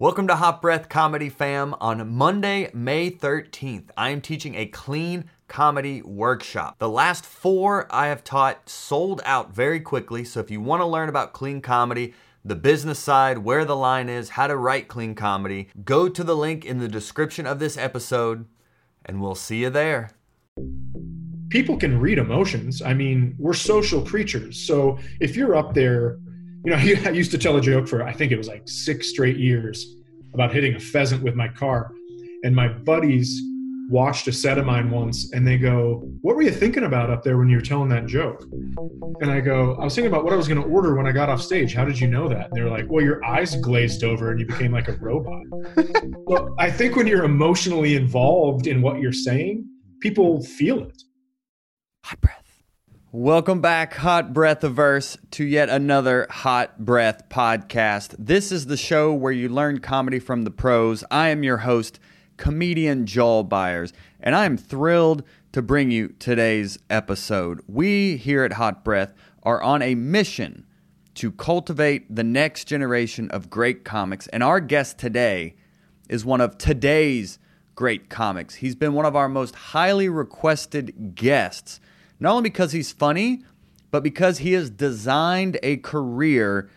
Welcome to Hot Breath Comedy Fam. On Monday, May 13th, I am teaching a clean comedy workshop. The last four I have taught sold out very quickly. So if you want to learn about clean comedy, the business side, where the line is, how to write clean comedy, go to the link in the description of this episode, and we'll see you there. People can read emotions. I mean, we're social creatures. So if you're up there you know, I used to tell a joke for I think it was like six straight years about hitting a pheasant with my car, and my buddies watched a set of mine once and they go, What were you thinking about up there when you were telling that joke? And I go, I was thinking about what I was going to order when I got off stage. How did you know that? And they're like, Well, your eyes glazed over and you became like a robot. well, I think when you're emotionally involved in what you're saying, people feel it. Hot breath. Welcome back, Hot Breath Averse, to yet another Hot Breath podcast. This is the show where you learn comedy from the pros. I am your host, comedian Joel Byars, and I am thrilled to bring you today's episode. We here at Hot Breath are on a mission to cultivate the next generation of great comics, and our guest today is one of today's great comics. He's been one of our most highly requested guests not only because he's funny, but because he has designed a career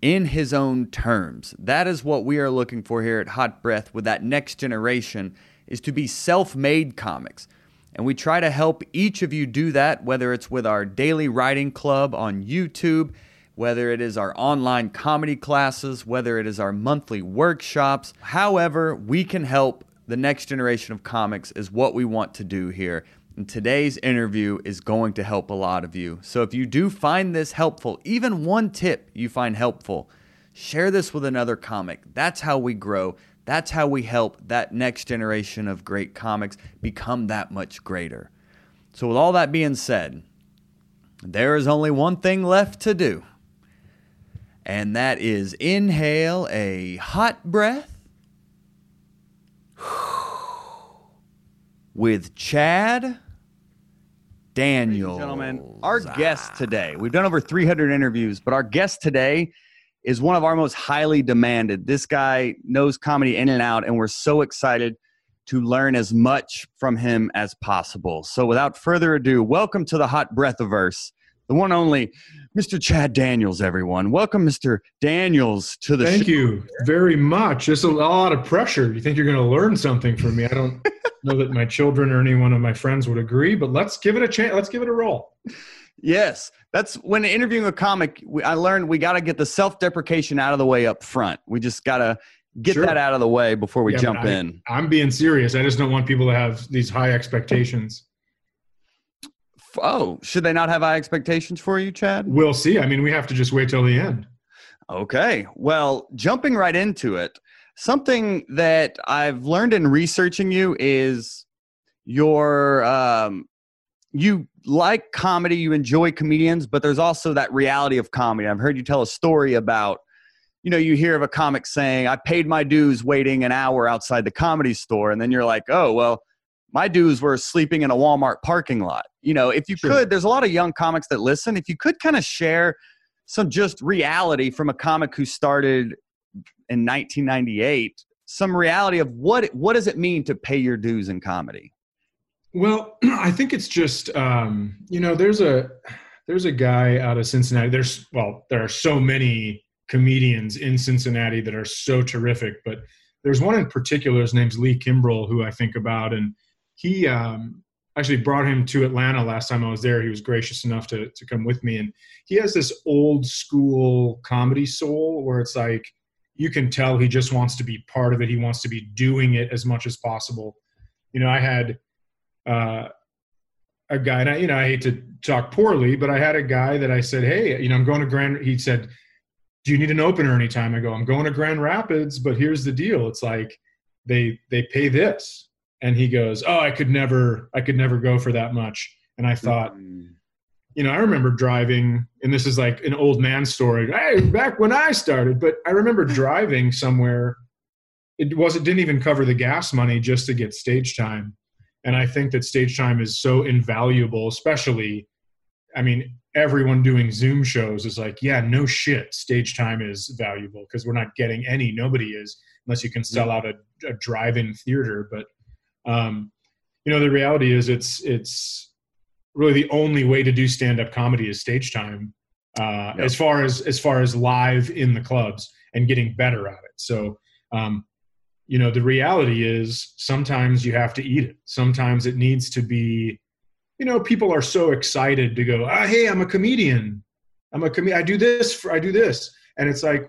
in his own terms. That is what we are looking for here at Hot Breath with that next generation is to be self-made comics. And we try to help each of you do that whether it's with our daily writing club on YouTube, whether it is our online comedy classes, whether it is our monthly workshops. However, we can help the next generation of comics is what we want to do here. And today's interview is going to help a lot of you. So if you do find this helpful, even one tip you find helpful, share this with another comic. That's how we grow. That's how we help that next generation of great comics become that much greater. So, with all that being said, there is only one thing left to do, and that is inhale a hot breath with Chad Daniels. Gentlemen, our guest today, we've done over 300 interviews, but our guest today is one of our most highly demanded. This guy knows comedy in and out, and we're so excited to learn as much from him as possible. So, without further ado, welcome to the Hot Breath Averse, the one only Mr. Chad Daniels, everyone. Welcome, Mr. Daniels, to the show. Thank show. you very much. It's a lot of pressure. You think you're going to learn something from me? I don't know that my children or any one of my friends would agree, but let's give it a chance. Let's give it a roll. Yes, that's when interviewing a comic. We, I learned we got to get the self-deprecation out of the way up front. We just got to get Sure. that out of the way before we Yeah, jump I- in. I'm being serious. I just don't want people to have these high expectations. Oh, should they not have high expectations for you, Chad? We'll see. I mean, we have to just wait till the end. Okay. Well, jumping right into it, something that I've learned in researching you is your um, you like comedy, you enjoy comedians, but there's also that reality of comedy. I've heard you tell a story about, you know, you hear of a comic saying, "I paid my dues waiting an hour outside the comedy store," and then you're like, "Oh, well." My dues were sleeping in a Walmart parking lot. You know, if you Sure. could, there's a lot of young comics that listen. If you could kind of share some just reality from a comic who started in 1998 some reality of what what does it mean to pay your dues in comedy Well, I think it's just um, you know, there's a there's a guy out of Cincinnati. There's well, there are so many comedians in Cincinnati that are so terrific, but there's one in particular. His name's Lee Kimbrell, who I think about, and he um, actually brought him to Atlanta last time I was there. He was gracious enough to to come with me, and he has this old school comedy soul where it's like you can tell he just wants to be part of it. He wants to be doing it as much as possible. You know, I had uh, a guy, and I, you know, I hate to talk poorly, but I had a guy that I said, "Hey, you know, I'm going to Grand." He said, "Do you need an opener anytime?" I go, "I'm going to Grand Rapids, but here's the deal. It's like they they pay this." And he goes, "Oh, I could never, I could never go for that much." And I thought, mm-hmm. you know, I remember driving, and this is like an old man story. Hey, back when I started, but I remember driving somewhere. It was it didn't even cover the gas money just to get stage time, and I think that stage time is so invaluable, especially. I mean, everyone doing Zoom shows is like, yeah, no shit, stage time is valuable because we're not getting any. Nobody is. unless you can sell out a, a drive-in theater. But um, you know, the reality is it's it's really the only way to do stand-up comedy is stage time, uh, yep. as far as as far as live in the clubs and getting better at it. So. Um, you know the reality is sometimes you have to eat it sometimes it needs to be you know people are so excited to go ah, hey i'm a comedian i'm a com- i do this for, i do this and it's like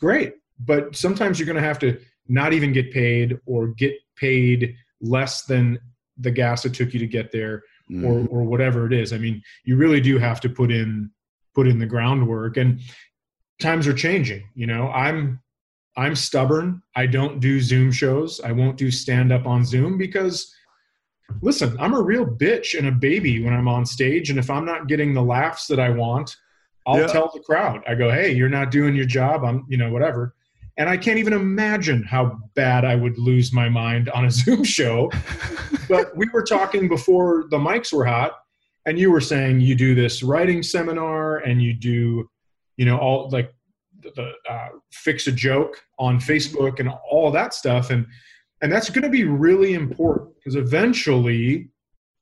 great but sometimes you're going to have to not even get paid or get paid less than the gas it took you to get there mm. or or whatever it is. I mean you really do have to put in put in the groundwork and times are changing you know? I'm i'm stubborn. I don't do zoom shows. I won't do stand up on zoom because listen i'm a real bitch and a baby when i'm on stage and if i'm not getting the laughs that i want i'll yeah. tell the crowd. I go hey you're not doing your job. I'm you know whatever and I can't even imagine how bad I would lose my mind on a Zoom show. but we were talking before the mics were hot, and you were saying you do this writing seminar and you do, you know, all like the uh, fix a joke on Facebook and all that stuff, and and that's going to be really important because eventually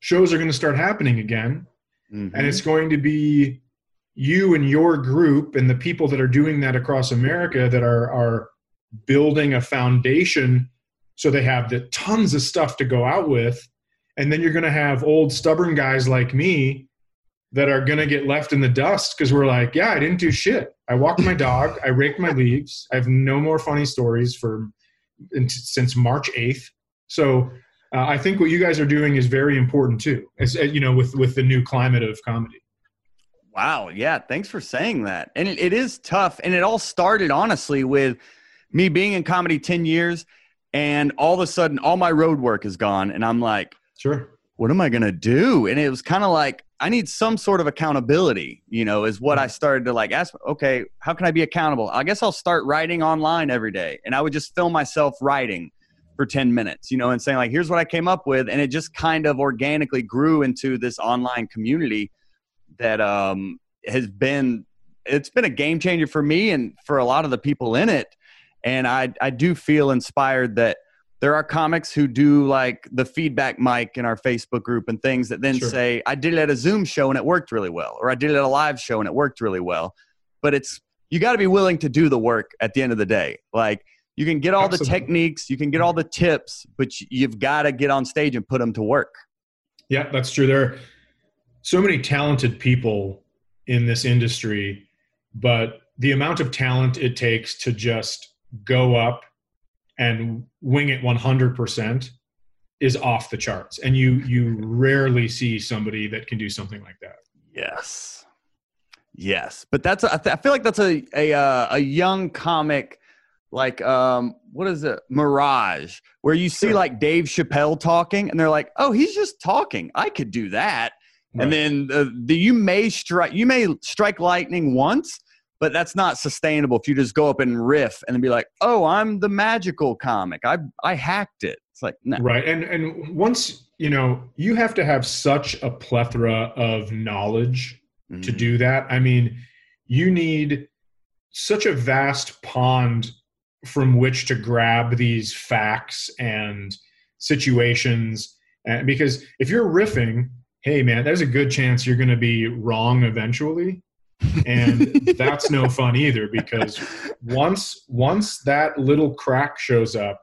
shows are going to start happening again, mm-hmm. and it's going to be you and your group and the people that are doing that across America that are are building a foundation so they have the tons of stuff to go out with. And then you're going to have old stubborn guys like me that are going to get left in the dust because we're like yeah i didn't do shit. I walked my dog. I raked my leaves. I have no more funny stories for since march 8th so uh, i think what you guys are doing is very important too as you know with with the new climate of comedy Wow. Yeah. Thanks for saying that. And it, it is tough. And it all started, honestly, with me being in comedy 10 years and all of a sudden all my road work is gone. And I'm like, sure. What am I going to do? And it was kind of like, I need some sort of accountability, you know, is what I mm-hmm. started to like ask, okay, how can I be accountable? I guess I'll start writing online every day. And I would just film myself writing for 10 minutes, you know, and saying, like, here's what I came up with. And it just kind of organically grew into this online community that um, has been it's been a game changer for me and for a lot of the people in it. And I I do feel inspired that there are comics who do like the feedback mic in our Facebook group and things that then sure. say, I did it at a Zoom show and it worked really well, or I did it at a live show and it worked really well. But it's you got to be willing to do the work at the end of the day. Like you can get all Absolutely. the techniques, you can get all the tips, but you've got to get on stage and put them to work. Yeah, that's true. There so many talented people in this industry, but the amount of talent it takes to just go up and wing it 100% is off the charts. And you you rarely see somebody that can do something like that. Yes. Yes. But that's a, I feel like that's a a uh, a young comic like um what is it? Mirage where you see like dave chappelle talking and they're like oh he's just talking. I could do that Right. And then the, the, you may strike you may strike lightning once, but that's not sustainable if you just go up and riff and then be like, "Oh, I'm the magical comic. I I hacked it." It's like no. Right. And and once, you know, you have to have such a plethora of knowledge mm-hmm. to do that. I mean, you need such a vast pond from which to grab these facts and situations and because if you're riffing hey man there's a good chance you're going to be wrong eventually. And that's no fun either because once once that little crack shows up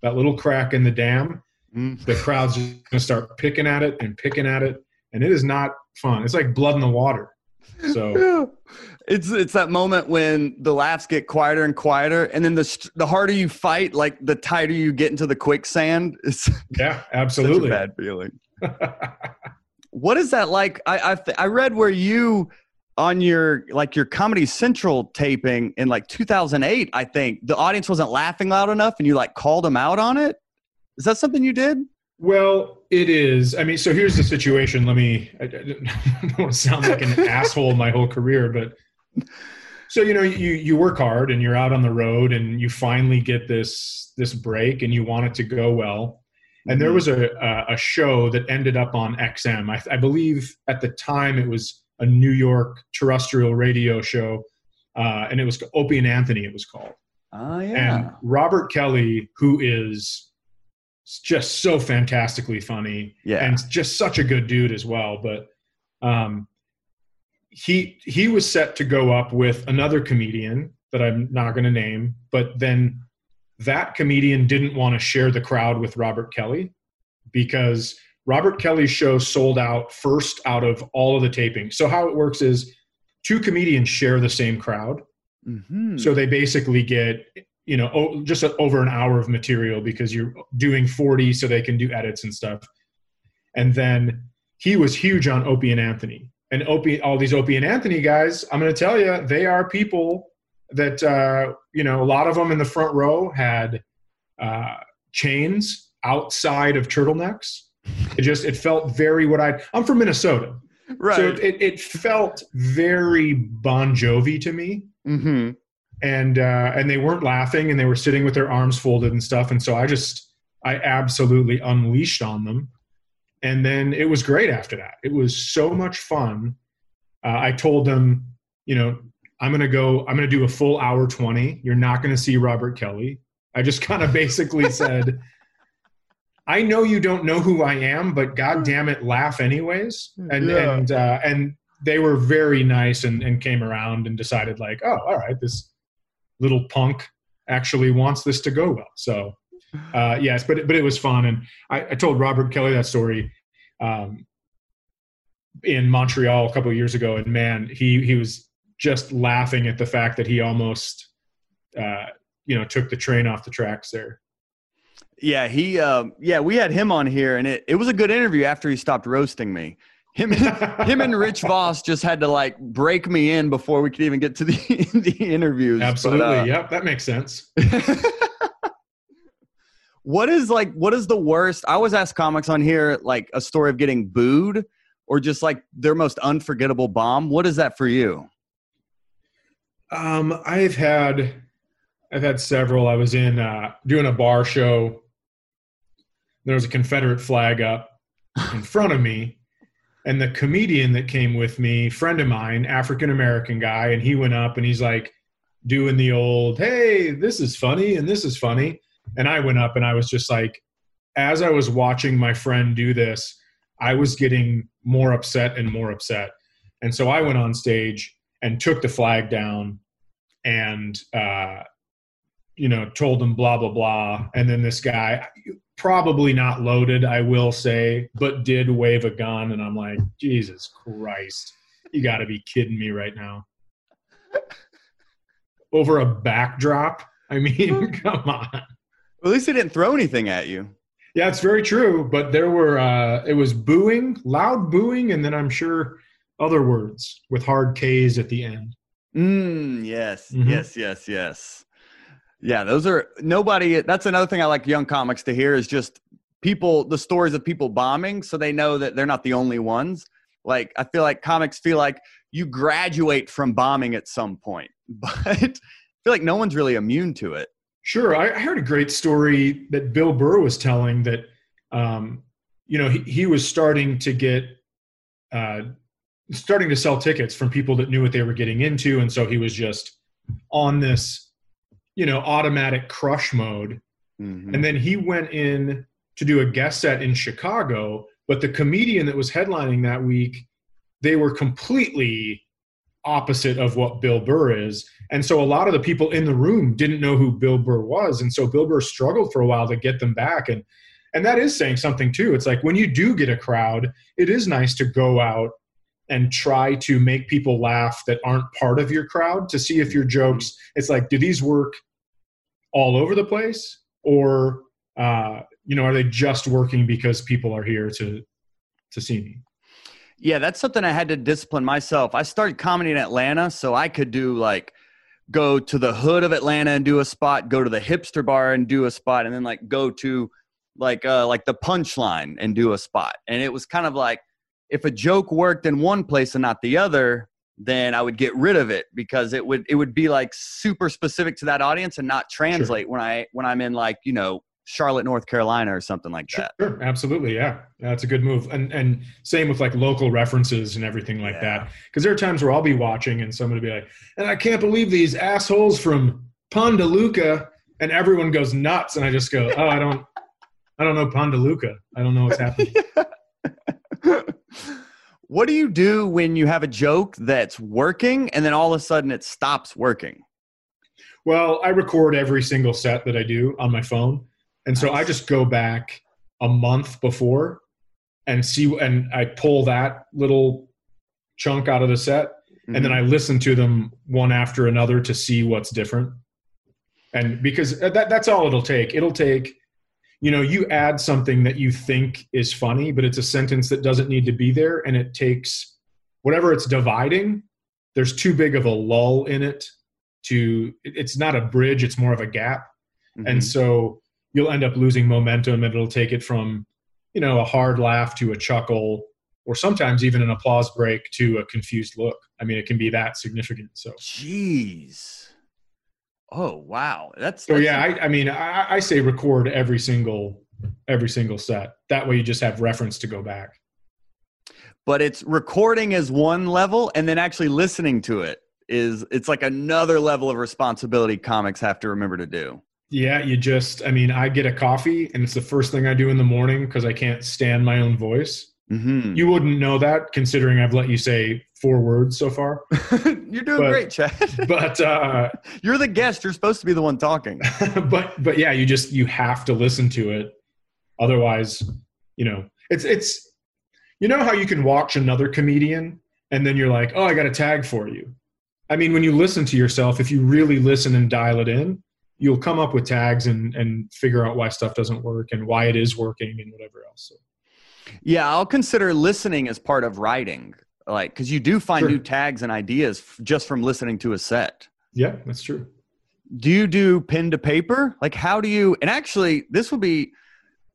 that little crack in the dam mm. the crowd's going to start picking at it and picking at it and it is not fun. It's like blood in the water. So yeah. it's it's that moment when the laughs get quieter and quieter and then the the harder you fight like the tighter you get into the quicksand. It's yeah absolutely. bad feeling what is that like? I I, I read where you on your like your Comedy Central taping in like 2008. I think the audience wasn't laughing loud enough, and you like called them out on it. Is that something you did? Well, it is. I mean, so here's the situation. Let me. I, I don't want to sound like an asshole my whole career, but so you know, you you work hard and you're out on the road, and you finally get this this break, and you want it to go well and there mm-hmm. was a, a show that ended up on XM. I, I, believe at the time it was a New York terrestrial radio show, uh, and it was Opie and Anthony. It was called, Oh yeah. And Robert Kelly, who is just so fantastically funny Yeah. and just such a good dude as well. But um, he he was set to go up with another comedian that I'm not going to name, but then that comedian didn't want to share the crowd with Robert Kelly because Robert Kelly's show sold out first out of all of the tapings. So how it works is two comedians share the same crowd. Mhm. So they basically get, you know, just over an hour of material because you're doing 40 so they can do edits and stuff. And then he was huge on Opie and Anthony. And Opie, all these Opie and Anthony guys, I'm going to tell you, they are people that, uh, you know, a lot of them in the front row had uh, chains outside of turtlenecks. It just, it felt very what I, I'm from Minnesota. right. So it, it felt very Bon Jovi to me hmm and uh, and they weren't laughing and they were sitting with their arms folded and stuff and so i just i absolutely unleashed on them and then it was great after that it was so much fun uh, i told them you know i'm going to go i'm going to do a full hour 20 you're not going to see robert kelly. I just kind of basically said i know you don't know who i am but god damn it laugh anyways. And Yeah. and uh, and they were very nice and, and came around and decided like oh all right this little punk actually wants this to go well. So uh, yes but but it was fun. And I, I told robert kelly that story um, in montreal a couple of years ago. And man he he was just laughing at the fact that he almost uh, you know took the train off the tracks there Yeah, he um yeah, we had him on here and it, it was a good interview after he stopped roasting me. Him him and Rich Voss just had to like break me in before we could even get to the the interviews. But, absolutely uh, yep that makes sense what is like what is the worst? I always ask comics on here like a story of getting booed or just like their most unforgettable bomb. What is that for you? Um, I've had I've had several. I was in uh, doing a bar show. There was a Confederate flag up in front of me, and the comedian that came with me, friend of mine, African American guy, and he went up and he's like doing the old, "Hey, this is funny and this is funny," and I went up and I was just like, as I was watching my friend do this, I was getting more upset and more upset, and so I went on stage and took the flag down and uh, you know told them blah blah blah. And then this guy probably not loaded i will say but did wave a gun. And i'm like jesus christ. You got to be kidding me right now. Over a backdrop? I mean come on. At least he didn't throw anything at you. yeah it's very true but there were uh it was booing loud booing and then i'm sure other words with hard k's at the end Mm, yes, Mhm. yes, yes, yes. Yeah, those are nobody. That's another thing I like young comics to hear is just people, the stories of people bombing, so they know that they're not the only ones. Like I feel like comics feel like you graduate from bombing at some point, but I feel like no one's really immune to it. Sure. I I heard a great story that Bill Burr was telling that, um, you know, he, he was starting to get, uh, starting to sell tickets from people that knew what they were getting into. And so he was just on this, you know, automatic crush mode. Mhm. And then he went in to do a guest set in Chicago, but the comedian that was headlining that week, they were completely opposite of what Bill Burr is. And so a lot of the people in the room didn't know who Bill Burr was. And so Bill Burr struggled for a while to get them back. And and that is saying something too. It's like when you do get a crowd, it is nice to go out and try to make people laugh that aren't part of your crowd to see if your jokes, it's like, do these work all over the place? Or uh, you know, are they just working because people are here to to see me? Yeah, that's something I had to discipline myself. I started comedy in Atlanta, so I could do like go to the hood of Atlanta and do a spot, go to the hipster bar and do a spot, and then like go to like uh like the punchline and do a spot. And it was kind of like if a joke worked in one place and not the other, then I would get rid of it because it would it would be like super specific to that audience and not translate when I when I'm in like, you know, Charlotte, North Carolina or something like that. sure, absolutely, yeah, that's a good move. And and same with like local references and everything like Yeah. that. Because there are times where I'll be watching and somebody will be like, "And I can't believe these assholes from Pondaluca, and everyone goes nuts, and I just go, oh, I don't, I don't know Pondaluca. I don't know what's happening. what do you do when you have a joke that's working and then all of a sudden it stops working? Well, I record every single set that I do on my phone, and so I just go back a month before and see, and I pull that little chunk out of the set, mm-hmm. and then mm-hmm. I listen to them one after another to see what's different. And because that, that's all it'll take. It'll take, you know, you add something that you think is funny, but it's a sentence that doesn't need to be there, and it takes whatever it's dividing. There's too big of a lull in it to. It's not a bridge; it's more of a gap, mm-hmm. and so you'll end up losing momentum, and it'll take it from, you know, a hard laugh to a chuckle or sometimes even an applause break to a confused look. I mean, it can be that significant. So, jeez. Oh wow, that's so. That's yeah, I, I mean, I, I say record every single every single set. That way, you just have reference to go back. But it's recording is one level, and then actually listening to it is it's like another level of responsibility comics have to remember to do. Yeah, you just, I mean, I get a coffee and it's the first thing I do in the morning because I can't stand my own voice. Mm-hmm. You wouldn't know that considering I've let you say four words so far. You're doing but, great, Chad. but uh, you're the guest. You're supposed to be the one talking. but but yeah, you just you have to listen to it. Otherwise, you know, it's it's you know how you can watch another comedian and then you're like, oh, I got a tag for you. I mean, when you listen to yourself, if you really listen and dial it in, you'll come up with tags and and figure out why stuff doesn't work and why it is working and whatever else. So. Yeah, I'll consider listening as part of writing, like because you do find sure. new tags and ideas f- just from listening to a set. Yeah, that's true. Do you do pen to paper? Like, how do you? And actually, this would be,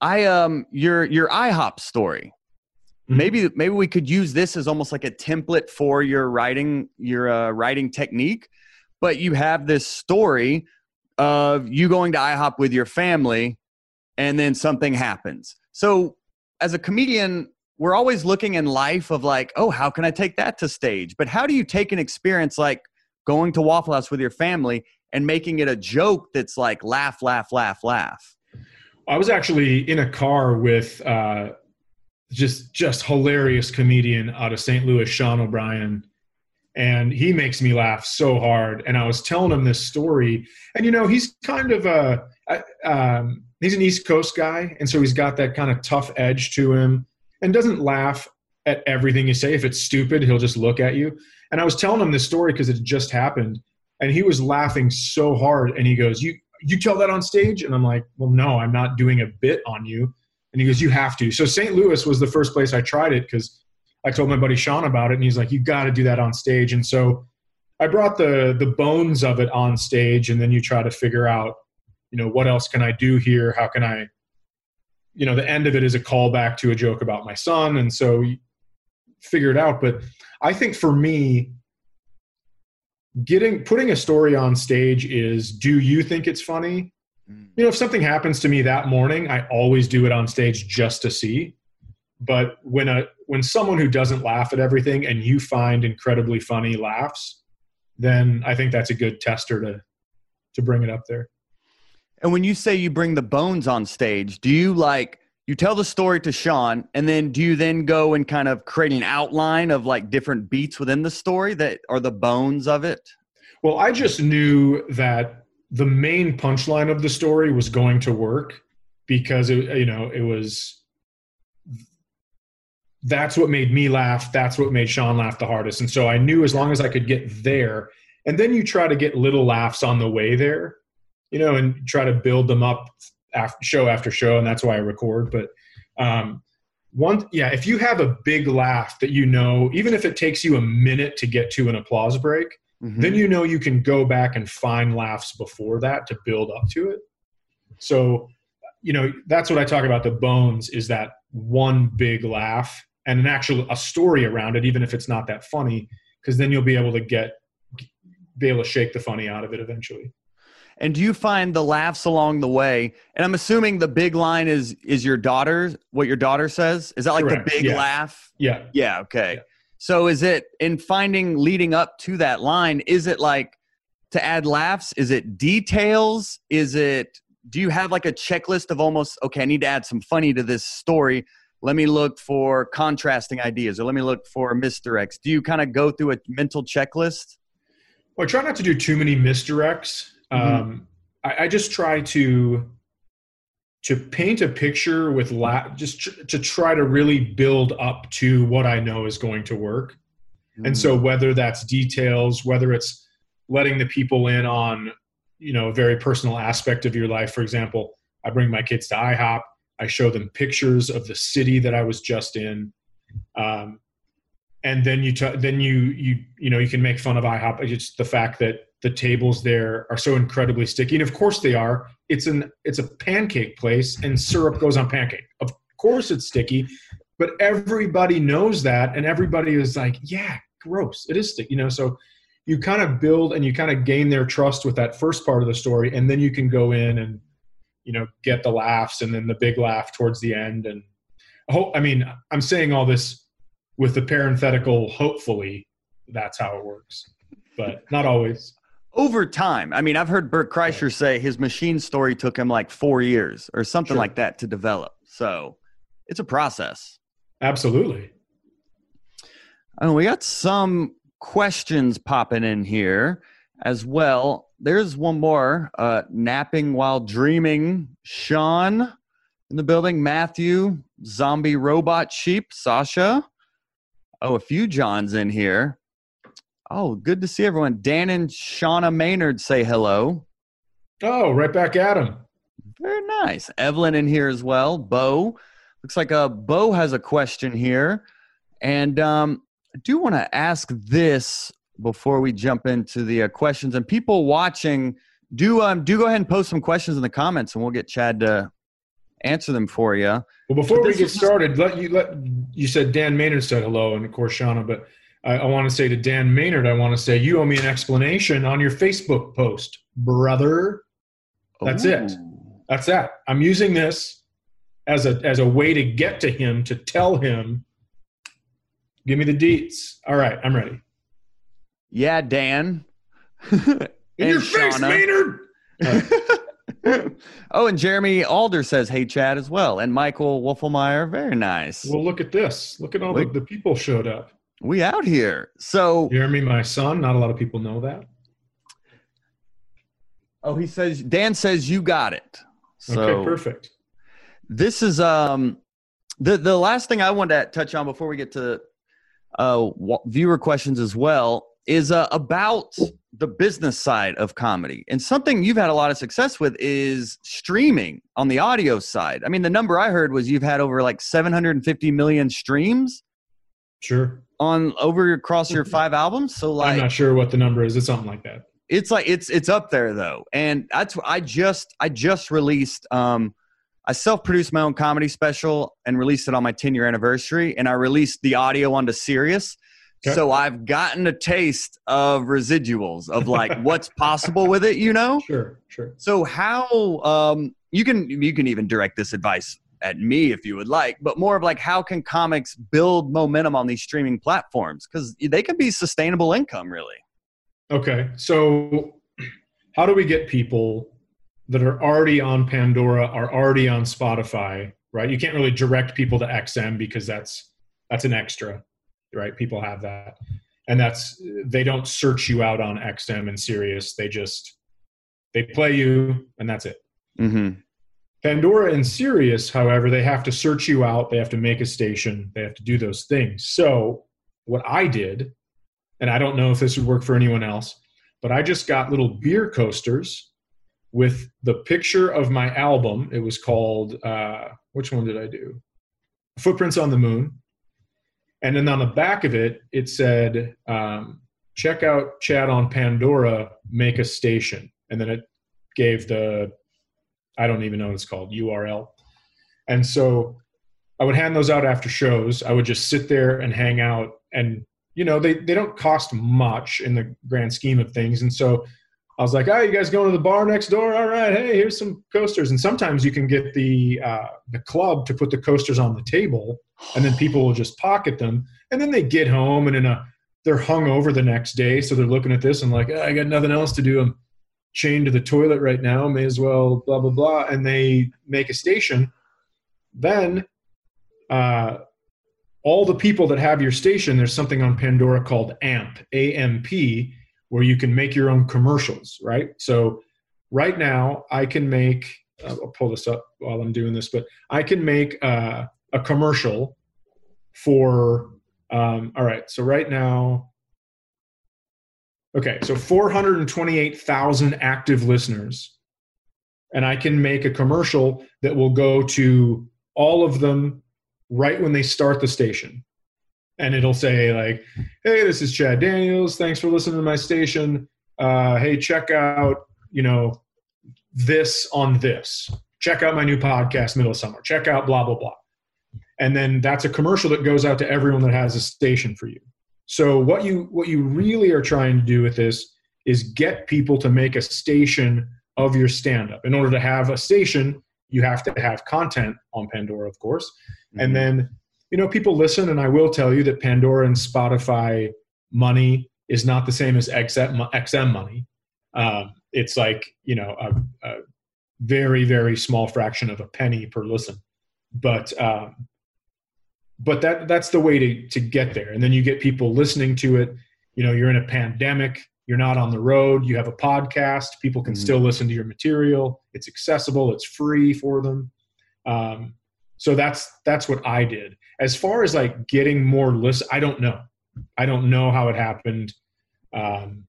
I um your your IHOP story. Mm-hmm. Maybe maybe we could use this as almost like a template for your writing your uh, writing technique. But you have this story of you going to IHOP with your family, and then something happens. So as a comedian, we're always looking in life of like, oh, how can I take that to stage? But how do you take an experience like going to Waffle House with your family and making it a joke that's like laugh, laugh, laugh, laugh? I was actually in a car with uh, just just hilarious comedian out of St. Louis, Sean O'Brien, and he makes me laugh so hard. And I was telling him this story, and you know, he's kind of a um, he's an East Coast guy, and so he's got that kind of tough edge to him, and doesn't laugh at everything you say. If it's stupid, he'll just look at you. And I was telling him this story because it just happened, and he was laughing so hard. And he goes, "You you tell that on stage?" And I'm like, "Well, no, I'm not doing a bit on you." And he goes, "You have to." So St. Louis was the first place I tried it because I told my buddy Sean about it, and he's like, "You got to do that on stage." And so I brought the the bones of it on stage, and then you try to figure out you know what else can i do here? How can i you know the end of it is a callback to a joke about my son and so figure it out. But i think for me getting putting a story on stage is do you think it's funny? Mm. you know if something happens to me that morning i always do it on stage just to see. But when a when someone who doesn't laugh at everything and you find incredibly funny laughs then i think that's a good tester to to bring it up there and when you say you bring the bones on stage, do you like you tell the story to Sean and then do you then go and kind of create an outline of like different beats within the story that are the bones of it? Well, I just knew that the main punchline of the story was going to work because it you know, it was that's what made me laugh, that's what made Sean laugh the hardest. And so I knew as long as I could get there and then you try to get little laughs on the way there you know, and try to build them up after, show after show, and that's why I record. But um, one, yeah, if you have a big laugh that you know, even if it takes you a minute to get to an applause break, mm-hmm. then you know you can go back and find laughs before that to build up to it. So, you know, that's what I talk about. The bones is that one big laugh and an actual a story around it, even if it's not that funny, because then you'll be able to get be able to shake the funny out of it eventually. And do you find the laughs along the way? And I'm assuming the big line is is your daughter what your daughter says? Is that like Correct. the big yeah. laugh? Yeah. Yeah, okay. Yeah. So is it in finding leading up to that line, is it like to add laughs? Is it details? Is it do you have like a checklist of almost okay, I need to add some funny to this story. Let me look for contrasting ideas or let me look for misdirects. Do you kind of go through a mental checklist? Well, I try not to do too many misdirects. Mm-hmm. Um, I, I, just try to to paint a picture with la- just tr- to try to really build up to what I know is going to work. Mm-hmm. And so mm. whether that's details, whether it's letting the people in on you know a very personal aspect of your life for example i bring my kids to ihop i show them pictures of the city that i was just in um, and then you t- then you you you know you can make fun of ihop it's the fact that the tables there are so incredibly sticky. And of course they are. It's an it's a pancake place and syrup goes on pancake. Of course it's sticky but everybody knows that and everybody is like yeah gross. It is sticky you know? So you kind of build and you kind of gain their trust with that first part of the story and then you can go in and you know get the laughs and then the big laugh towards the end. And i hope i mean i'm saying all this with the parenthetical hopefully that's how it works but not always over time i mean i've heard bert kreischer say his machine story took him like four years or something sure. like that to develop so it's a process absolutely and we got some questions popping in here as well. There's one more. Uh, napping while dreaming. Sean in the building. Matthew, zombie robot sheep. Sasha. Oh, a few Johns in here. Oh, good to see everyone. Dan and Shauna Maynard say hello. Oh, right back at him. Very nice. Evelyn in here as well. Bo. Looks like a uh, Bo has a question here. And um, I do want to ask this before we jump into the uh, questions. And people watching, do um, do go ahead and post some questions in the comments, and we'll get Chad to answer them for you. Well, before we get started, let you let you said Dan Maynard said hello, and of course Shauna, but I, I want to say to Dan Maynard, I want to say you owe me an explanation on your Facebook post, brother. That's Ooh. it. That's that. I'm using this as a as a way to get to him to tell him Give me the deets. All right, I'm ready. Yeah, Dan. In your face, Maynard. oh, and Jeremy Alder says, "Hey, Chad," as well, and Michael Wolfelmeyer. Very nice. Well, look at this. Look at all the, the people showed up. We out here. So Jeremy, my son. Not a lot of people know that. Oh, he says. Dan says you got it. So okay, perfect. This is um the the last thing I wanted to touch on before we get to uh, viewer questions as well is uh, about the business side of comedy. And something you've had a lot of success with is streaming on the audio side. I mean, the number I heard was you've had over like 750 million streams. Sure. On over across your five albums. So like I'm not sure what the number is. It's something like that. It's like it's it's up there though. And that's I just I just released um I self produced my own comedy special and released it on my 10 year anniversary. And I released the audio onto Sirius. Okay. So I've gotten a taste of residuals of like what's possible with it, you know? Sure, sure. So how um, you can you can even direct this advice at me if you would like, but more of like how can comics build momentum on these streaming platforms because they can be sustainable income, really. Okay, so how do we get people that are already on Pandora are already on Spotify, right? You can't really direct people to XM because that's that's an extra, right? People have that, and that's they don't search you out on XM and Sirius. They just they play you, and that's it. Mm-hmm. Pandora and Sirius, however, they have to search you out. They have to make a station. They have to do those things. So what I did, and I don't know if this would work for anyone else, but I just got little beer coasters with the picture of my album. It was called, uh, which one did I do? Footprints on the Moon. And then on the back of it, it said, um, check out Chad on Pandora, make a station. And then it gave the, I don't even know what it's called, URL. And so I would hand those out after shows. I would just sit there and hang out. And, you know, they, they don't cost much in the grand scheme of things. And so I was like, "Oh, you guys going to the bar next door? All right, hey, here's some coasters." And sometimes you can get the uh, the club to put the coasters on the table, and then people will just pocket them, and then they get home, and in a they're hung over the next day, so they're looking at this and like, oh, I got nothing else to do. I'm chained to the toilet right now. May as well blah blah blah, and they make a station. Then, uh, all the people that have your station, there's something on Pandora called AMP, AMP, where you can make your own commercials, right? So, right now, I can make. Uh, I'll pull this up while I'm doing this, but I can make uh, a commercial for um, all right so right now okay so 428000 active listeners. And i can make a commercial that will go to all of them right when they start the station. And it'll say like hey this is chad daniels. Thanks for listening to my station. Uh, hey check out you know this on this. Check out my new podcast middle of summer. Check out blah blah blah. And then that's a commercial that goes out to everyone that has a station for you so what you what you really are trying to do with this is get people to make a station of your stand up in order to have a station you have to have content on pandora of course. Mm-hmm. and then you know people listen and i will tell you that pandora and spotify money is not the same as xm, XM money. Um, it's like you know a, a, very very small fraction of a penny per listen. But um, but that that's the way to to get there. And then you get people listening to it. You know you're in a pandemic you're not on the road you have a podcast people can mm-hmm. still listen to your material it's accessible it's free for them. Um, so that's that's what i did. As far as like getting more lists i don't know. I don't know how it happened. Um,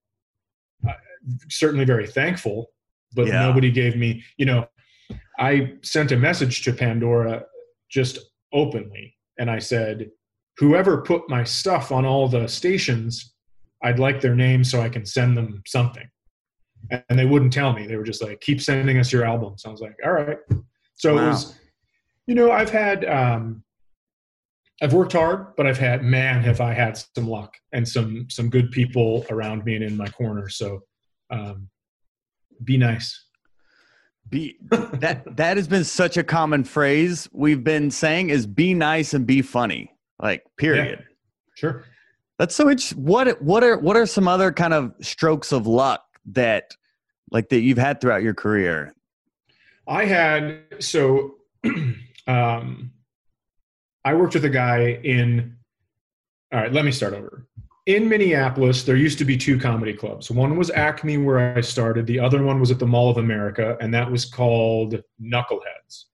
certainly very thankful but yeah. nobody gave me you know i sent a message to pandora just openly and I said, whoever put my stuff on all the stations, I'd like their name so I can send them something. And they wouldn't tell me. They were just like, keep sending us your albums. I was like, all right. So wow. it was, you know, I've had, um, I've worked hard, but I've had, man, have I had some luck and some, some good people around me and in my corner. So, um, be nice. Be that that has been such a common phrase we've been saying is be nice and be funny. Like period. Yeah, sure. That's so it's what what are what are some other kind of strokes of luck that like that you've had throughout your career? I had so um I worked with a guy in all right, let me start over in Minneapolis, there used to be two comedy clubs. One was Acme, where I started. The other one was at the Mall of America, and that was called Knuckleheads.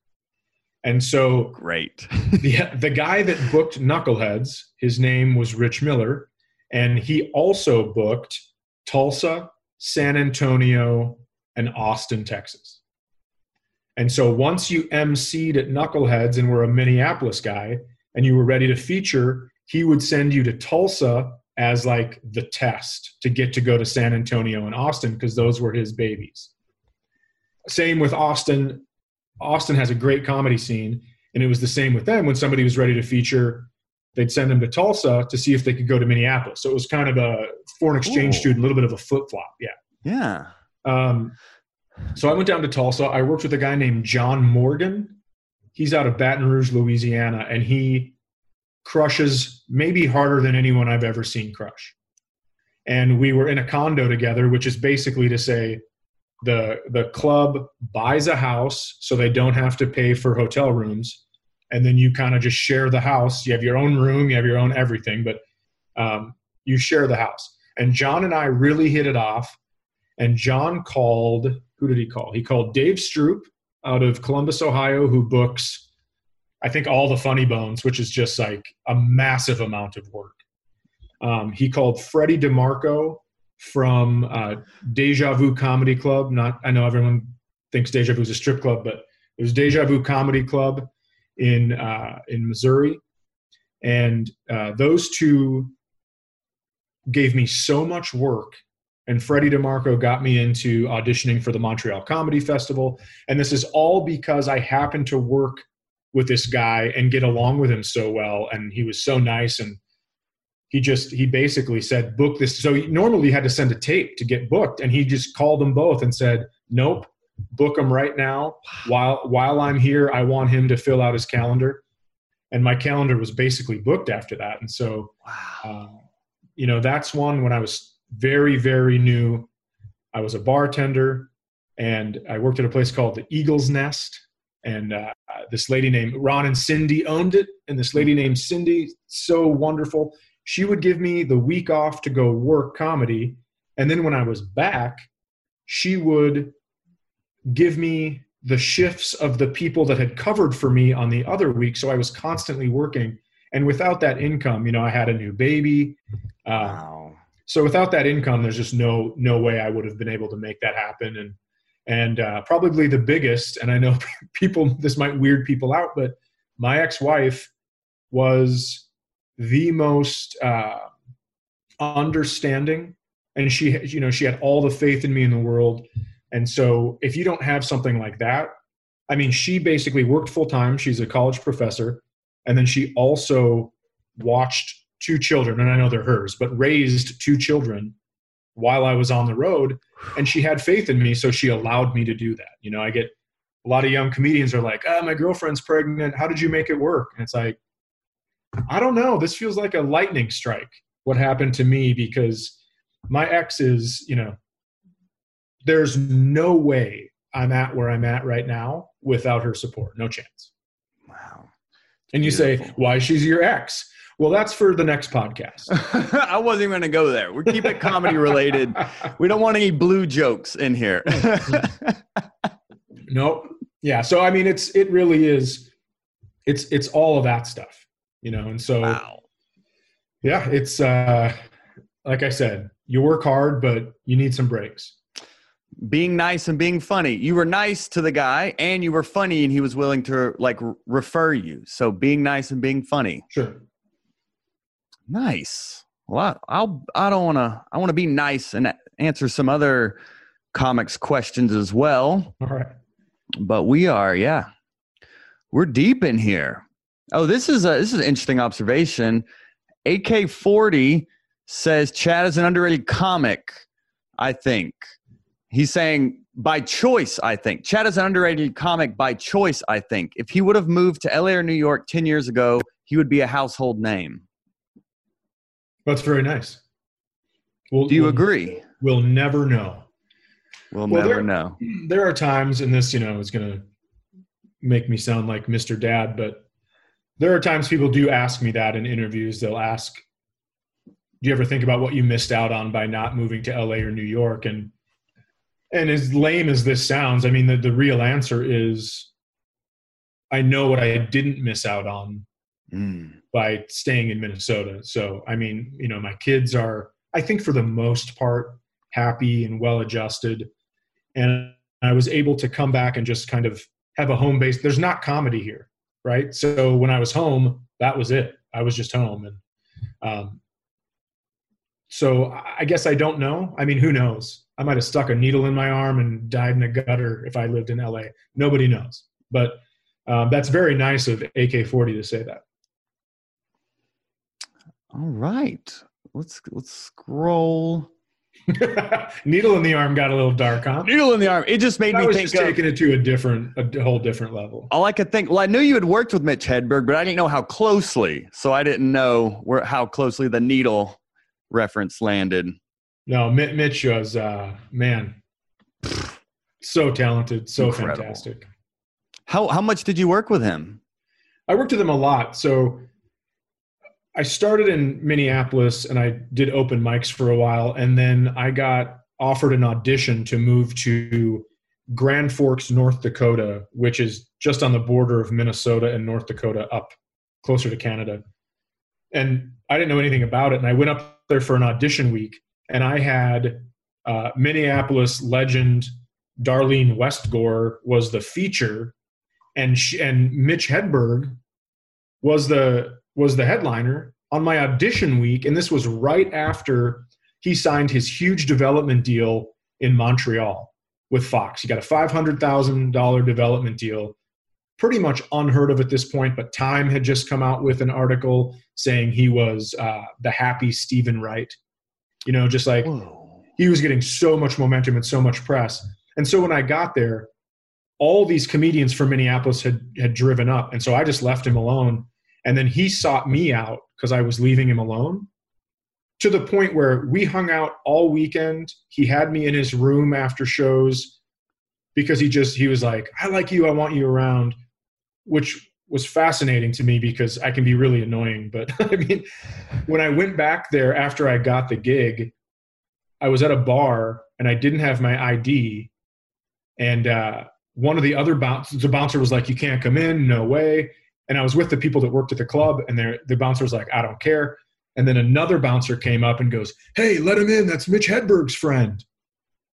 And so, great. the the guy that booked Knuckleheads, his name was Rich Miller, and he also booked Tulsa, San Antonio, and Austin, Texas. And so, once you MC'd at Knuckleheads and were a Minneapolis guy, and you were ready to feature, he would send you to Tulsa as like the test to get to go to San Antonio and Austin because those were his babies. Same with Austin. Austin has a great comedy scene, and it was the same with them. When somebody was ready to feature, they'd send them to Tulsa to see if they could go to Minneapolis. So it was kind of a foreign exchange Ooh. student, a little bit of a flip flop. Yeah. Yeah. Um, so I went down to Tulsa. I worked with a guy named John Morgan. He's out of Baton Rouge, Louisiana, and he crushes maybe harder than anyone I've ever seen crush. And we were in a condo together, which is basically to say the the club buys a house so they don't have to pay for hotel rooms, and then you kind of just share the house. You have your own room, you have your own everything, but um, you share the house. And John and I really hit it off. And John called. Who did he call? He called Dave Stroop out of Columbus, Ohio, who books I think all the funny bones, which is just like a massive amount of work. Um, he called Freddie DeMarco from uh, Deja Vu Comedy Club. Not, I know everyone thinks Deja Vu is a strip club, but it was Deja Vu Comedy Club in uh, in Missouri, and uh, those two gave me so much work. And Freddie DeMarco got me into auditioning for the Montreal Comedy Festival, and this is all because I happened to work with this guy and get along with him so well. And he was so nice. And he just he basically said book this. So he normally had to send a tape to get booked. And he just called them both and said nope book him right now. While while i'm here i want him to fill out his calendar. And my calendar was basically booked after that. And so wow. Um, you know, that's one when I was very, very new. I was a bartender and I worked at a place called the Eagle's Nest. And uh, this lady named Ron and Cindy owned it. And this lady named Cindy, so wonderful. She would give me the week off to go work comedy. And then when I was back, she would give me the shifts of the people that had covered for me on the other week. So I was constantly working. And without that income, you know, I had a new baby. Uh, wow. So without that income, there's just no no way I would have been able to make that happen. And and uh, probably the biggest, and I know people this might weird people out, but my ex-wife was the most uh, understanding, and she you know she had all the faith in me in the world and so if you don't have something like that, I mean, she basically worked full time. She's a college professor. And then she also watched two children, and I know they're hers, but raised two children while I was on the road. And she had faith in me, so she allowed me to do that. You know, I get a lot of young comedians are like, ah, my girlfriend's pregnant. How did you make it work? And it's like, I don't know. This feels like a lightning strike, what happened to me, because my ex is, you know, there's no way I'm at where I'm at right now without her support. No chance. Wow. And you Beautiful. say, why she's your ex? Well, that's for the next podcast. I wasn't going to go there. We keep it comedy related. we don't want any blue jokes in here. nope. Yeah. So I mean, it's it really is. It's it's all of that stuff, you know. And so, wow. yeah, it's uh, like I said, you work hard, but you need some breaks being nice and being funny. You were nice to the guy and you were funny and he was willing to like refer you. So being nice and being funny. Sure. Nice. Well, I, I'll, I don't want to, I want to be nice and answer some other comics questions as well. All right. But we are, yeah, we're deep in here. Oh, this is a, this is an interesting observation. AK 40 says Chad is an underrated comic, I think. He's saying by choice, I think. Chad is an underrated comic by choice, I think. If he would have moved to LA or New York 10 years ago, he would be a household name. That's very nice. We'll, Do you we'll, agree? We'll never know. We'll, well never there, know. There are times, and this, you know, is going to make me sound like Mr. Dad, but there are times people do ask me that in interviews. They'll ask, Do you ever think about what you missed out on by not moving to LA or New York? And and as lame as this sounds, I mean, the, the real answer is I know what I didn't miss out on mm. By staying in Minnesota. So, I mean, you know, my kids are, I think for the most part, happy and well adjusted. And I was able to come back and just kind of have a home base. There's not comedy here, right? So when I was home, that was it. I was just home. And um, so I guess I don't know. I mean, who knows? I might have stuck a needle in my arm and died in a gutter if I lived in LA. Nobody knows. But um, that's very nice of AK40 to say that. All right. Let's let's scroll. needle in the arm got a little dark, huh? Needle in the arm. It just made I me was think just of, taking it to a different, a whole different level. All I could think. Well, I knew you had worked with Mitch Hedberg, but I didn't know how closely. So I didn't know where how closely the needle reference landed. No, Mitch was uh, man, so talented, so Incredible. fantastic. How how much did you work with him? I worked with him a lot. So I started in Minneapolis and I did open mics for a while, and then I got offered an audition to move to Grand Forks, North Dakota, which is just on the border of Minnesota and North Dakota, up closer to Canada. And I didn't know anything about it, and I went up there for an audition week and I had uh, Minneapolis legend Darlene Westgor was the feature, and she, and Mitch Hedberg was the was the headliner on my audition week, and this was right after he signed his huge development deal in Montreal with Fox. He got a five hundred thousand dollar development deal, pretty much unheard of at this point. But Time had just come out with an article saying he was uh, the happy Steven Wright you know, just like Whoa. he was getting so much momentum and so much press. And so when I got there, all these comedians from Minneapolis had had driven up, and so I just left him alone. And then he sought me out because I was leaving him alone to the point where we hung out all weekend. He had me in his room after shows because he just he was like, "I like you. I want you around," which was fascinating to me because I can be really annoying. But I mean, when I went back there after I got the gig, I was at a bar and I didn't have my ID, and uh, one of the other bouncers, the bouncer was like, "You can't come in, no way." And I was with the people that worked at the club, and the bouncer was like, "I don't care." And then another bouncer came up and goes, Hey, let him in. That's Mitch Hedberg's friend.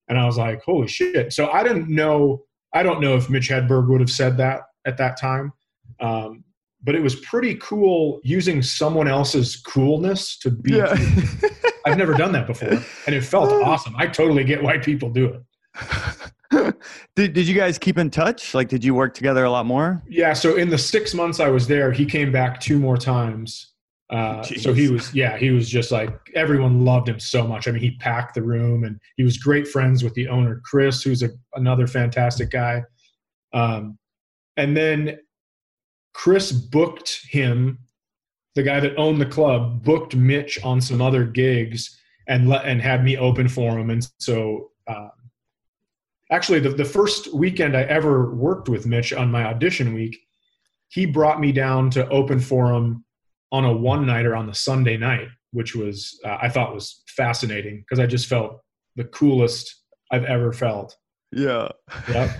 And I was like, Holy shit. So I didn't know, I don't know if Mitch Hedberg would have said that at that time. Um, but it was pretty cool using someone else's coolness to be. Yeah. I've never done that before. And it felt awesome. I totally get why people do it. did, did you guys keep in touch? Like, did you work together a lot more? Yeah. So in the six months I was there, he came back two more times. Uh, so he was, yeah, he was just like everyone loved him so much. I mean, he packed the room, and he was great friends with the owner, Chris, who's a, another fantastic guy. Um, and then Chris booked him, the guy that owned the club, booked Mitch on some other gigs and let and had me open for him. And so, um, actually, the the first weekend I ever worked with Mitch on my audition week, he brought me down to open forum on a one nighter on the Sunday night, which was uh, I thought was fascinating because I just felt the coolest I've ever felt. Yeah. Yep.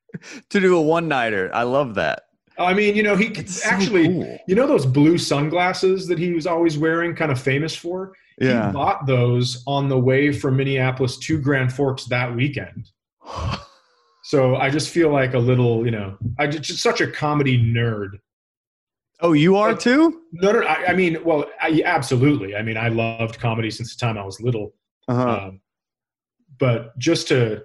to do a one nighter, I love that. I mean, you know, he it's actually, so cool. you know, those blue sunglasses that he was always wearing, kind of famous for. Yeah. He bought those on the way from Minneapolis to Grand Forks that weekend. So I just feel like a little, you know, I just such a comedy nerd Oh, you are but, too? No, no. I, I mean, well, I, absolutely. I mean, I loved comedy since the time I was little. Uh-huh. Um, but just to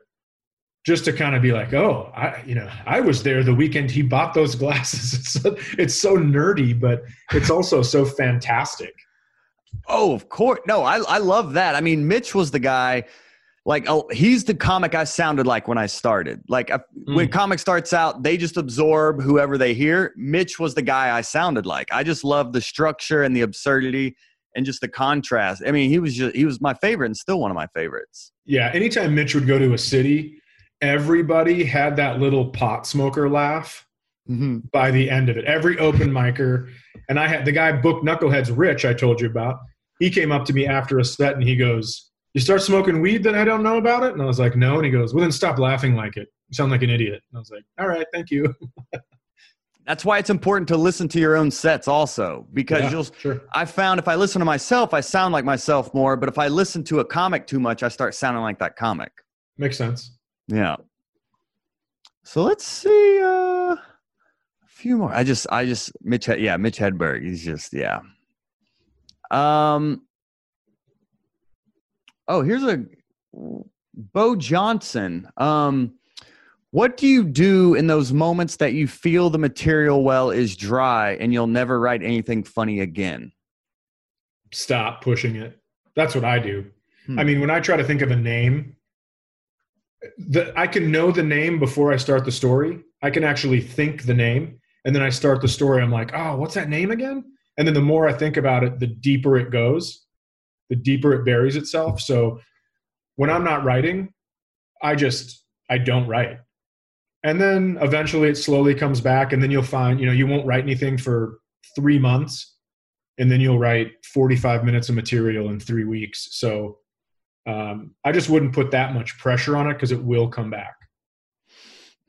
just to kind of be like, oh, I, you know, I was there the weekend he bought those glasses. It's so, it's so nerdy, but it's also so fantastic. Oh, of course. No, I I love that. I mean, Mitch was the guy like oh, he's the comic I sounded like when I started. Like mm. when comic starts out, they just absorb whoever they hear. Mitch was the guy I sounded like. I just love the structure and the absurdity and just the contrast. I mean, he was just he was my favorite and still one of my favorites. Yeah, anytime Mitch would go to a city, everybody had that little pot smoker laugh mm-hmm. by the end of it. Every open micer, and I had the guy book Knuckleheads Rich I told you about. He came up to me after a set and he goes, you start smoking weed that I don't know about it? And I was like, no. And he goes, well, then stop laughing like it. You sound like an idiot. And I was like, all right, thank you. That's why it's important to listen to your own sets also, because yeah, you'll, sure. I found if I listen to myself, I sound like myself more. But if I listen to a comic too much, I start sounding like that comic. Makes sense. Yeah. So let's see uh, a few more. I just, I just, Mitch, yeah, Mitch Hedberg. He's just, yeah. Um, Oh, here's a Bo Johnson. Um, what do you do in those moments that you feel the material well is dry and you'll never write anything funny again? Stop pushing it. That's what I do. Hmm. I mean, when I try to think of a name, the, I can know the name before I start the story. I can actually think the name, and then I start the story. I'm like, oh, what's that name again? And then the more I think about it, the deeper it goes the deeper it buries itself. So when I'm not writing, I just I don't write. And then eventually it slowly comes back and then you'll find, you know, you won't write anything for 3 months and then you'll write 45 minutes of material in 3 weeks. So um, I just wouldn't put that much pressure on it because it will come back.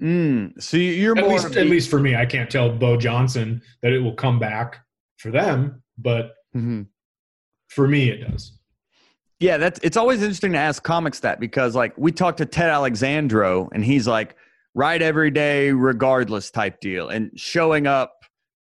Mm, so you're at more least, at least for me, I can't tell Bo Johnson that it will come back for them, but mm-hmm. For me, it does. Yeah, that's it's always interesting to ask comics that because like we talked to Ted Alexandro and he's like write every day regardless type deal and showing up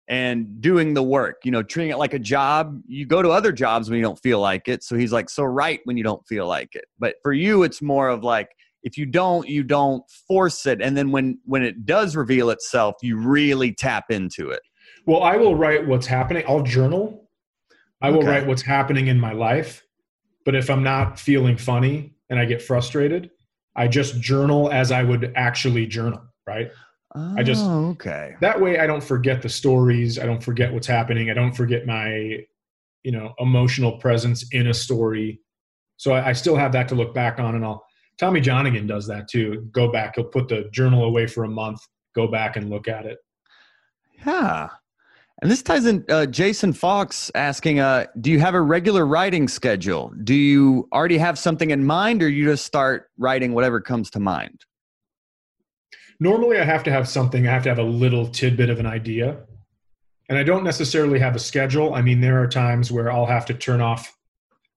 and doing the work, you know, treating it like a job. You go to other jobs when you don't feel like it. So he's like, so write when you don't feel like it. But for you, it's more of like if you don't, you don't force it. And then when when it does reveal itself, you really tap into it. Well, I will write what's happening. I'll journal I will okay. write what's happening in my life. But if I'm not feeling funny and I get frustrated, I just journal as I would actually journal, right? Oh, I just oh, okay. That way I don't forget the stories, I don't forget what's happening, I don't forget my you know emotional presence in a story. So I, I still have that to look back on, and I'll. Tommy Johnagin does that too. Go back. He'll put the journal away for a month. Go back and look at it. Yeah. And this ties in uh, Jason Fox asking, uh, do you have a regular writing schedule? Do you already have something in mind or you just start writing whatever comes to mind? Normally I have to have something, I have to have a little tidbit of an idea. And I don't necessarily have a schedule. I mean, there are times where I'll have to turn off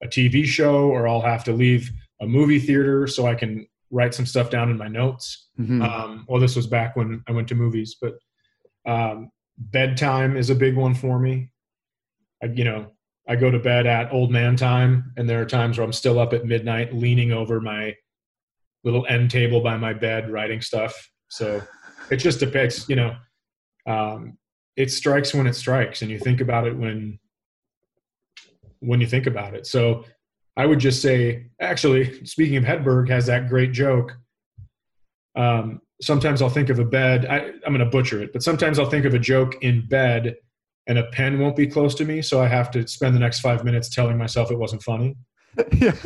a TV show or I'll have to leave a movie theater so I can write some stuff down in my notes. Mm-hmm. Um, well, this was back when I went to movies, but um, bedtime is a big one for me. I, you know, I go to bed at old man time, and there are times where I'm still up at midnight, leaning over my little end table by my bed, writing stuff. So it just depicts, you know, um, it strikes when it strikes, and you think about it when when you think about it. So I would just say, actually, speaking of Hedberg, has that great joke. Um, sometimes I'll think of a bed. I, I'm going to butcher it, but sometimes I'll think of a joke in bed and a pen won't be close to me. So I have to spend the next five minutes telling myself it wasn't funny. yeah.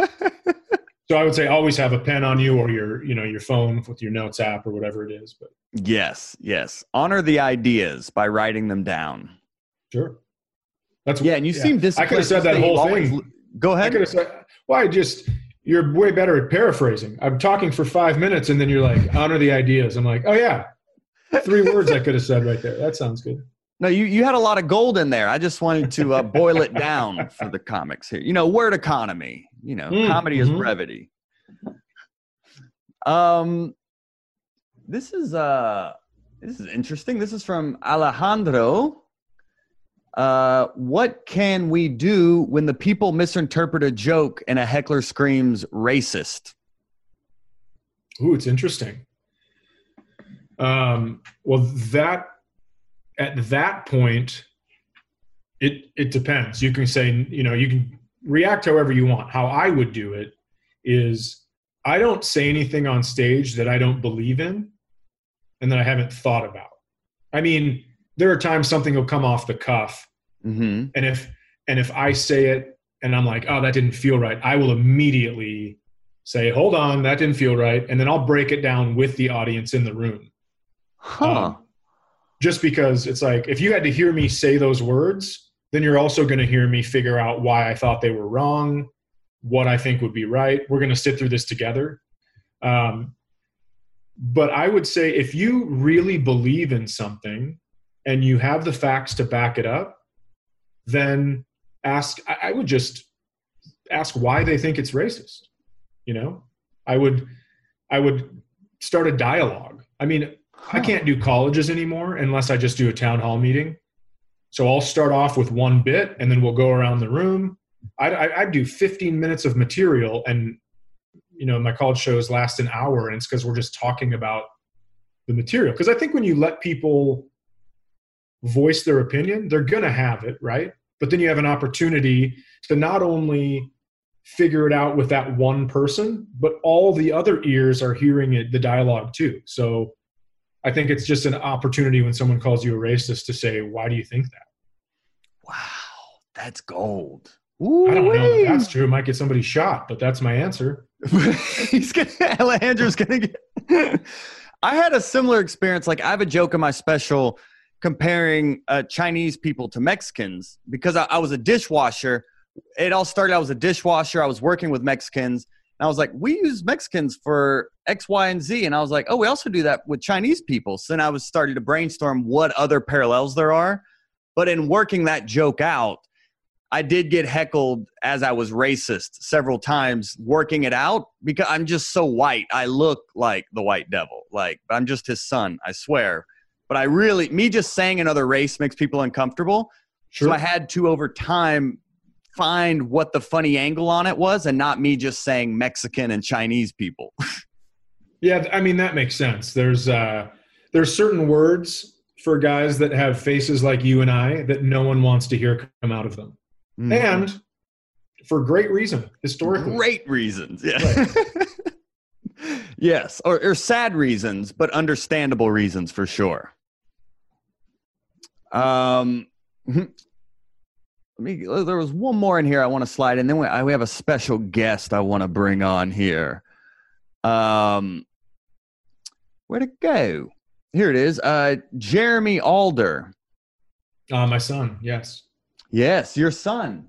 so I would say always have a pen on you or your, you know, your phone with your notes app or whatever it is. But yes, yes. Honor the ideas by writing them down. Sure. That's yeah. And you yeah. seem disappointed. I could have said that whole thing. Always, go ahead. I could have said, well, I just, you're way better at paraphrasing. I'm talking for five minutes and then you're like, honor the ideas. I'm like, oh yeah, three words I could have said right there. That sounds good. No, you, you had a lot of gold in there. I just wanted to uh, boil it down for the comics here. You know, word economy. You know, mm, comedy mm-hmm. is brevity. Um, this is uh, this is interesting. This is from Alejandro. Uh, what can we do when the people misinterpret a joke and a heckler screams racist? Ooh, it's interesting. Um, well, that at that point, it it depends. You can say, you know, you can react however you want. How I would do it is I don't say anything on stage that I don't believe in and that I haven't thought about. I mean, there are times something will come off the cuff. Mm-hmm. and if and if i say it and i'm like oh that didn't feel right i will immediately say hold on that didn't feel right and then i'll break it down with the audience in the room. Huh. Um, just because it's like if you had to hear me say those words then you're also going to hear me figure out why i thought they were wrong what i think would be right. We're going to sit through this together. Um, but i would say if you really believe in something and you have the facts to back it up, then ask, I would just ask why they think it's racist. You know, I would, I would start a dialogue. I mean. I can't do colleges anymore unless I just do a town hall meeting. So I'll start off with one bit and then we'll go around the room. I, I, I do 15 minutes of material and, you know, my college shows last an hour and it's because we're just talking about the material. Because I think when you let people voice their opinion, they're going to have it, right? But then you have an opportunity to not only figure it out with that one person, but all the other ears are hearing it, the dialogue too. So I think it's just an opportunity when someone calls you a racist to say, why do you think that? Wow, that's gold. Ooh, I don't know if that's true. It might get somebody shot, but that's my answer. He's gonna Alejandro's gonna get I had a similar experience. Like I have a joke in my special comparing uh, Chinese people to Mexicans because I, I, was a dishwasher. It all started. I was a dishwasher. I was working with Mexicans. And I was like, we use Mexicans for X, Y, and Z. And I was like, oh, we also do that with Chinese people. So then I was starting to brainstorm what other parallels there are. But in working that joke out, I did get heckled as I was racist several times working it out because I'm just so white. I look like the white devil. Like, I'm just his son, I swear but I really, me just saying another race makes people uncomfortable. Sure. So I had to, over time, find what the funny angle on it was and not me just saying Mexican and Chinese people. yeah, I mean, that makes sense. There's, uh, there's certain words for guys that have faces like you and I that no one wants to hear come out of them. Mm-hmm. And for great reason, historically. Great reasons. Yeah. Right. yes. Or, or sad reasons, but understandable reasons for sure. Um, let me. There was one more in here I want to slide, and then we, I, we have a special guest I want to bring on here. Um, where'd it go? Here it is. Uh, Jeremy Alder. Uh, my son, yes. Yes, your son.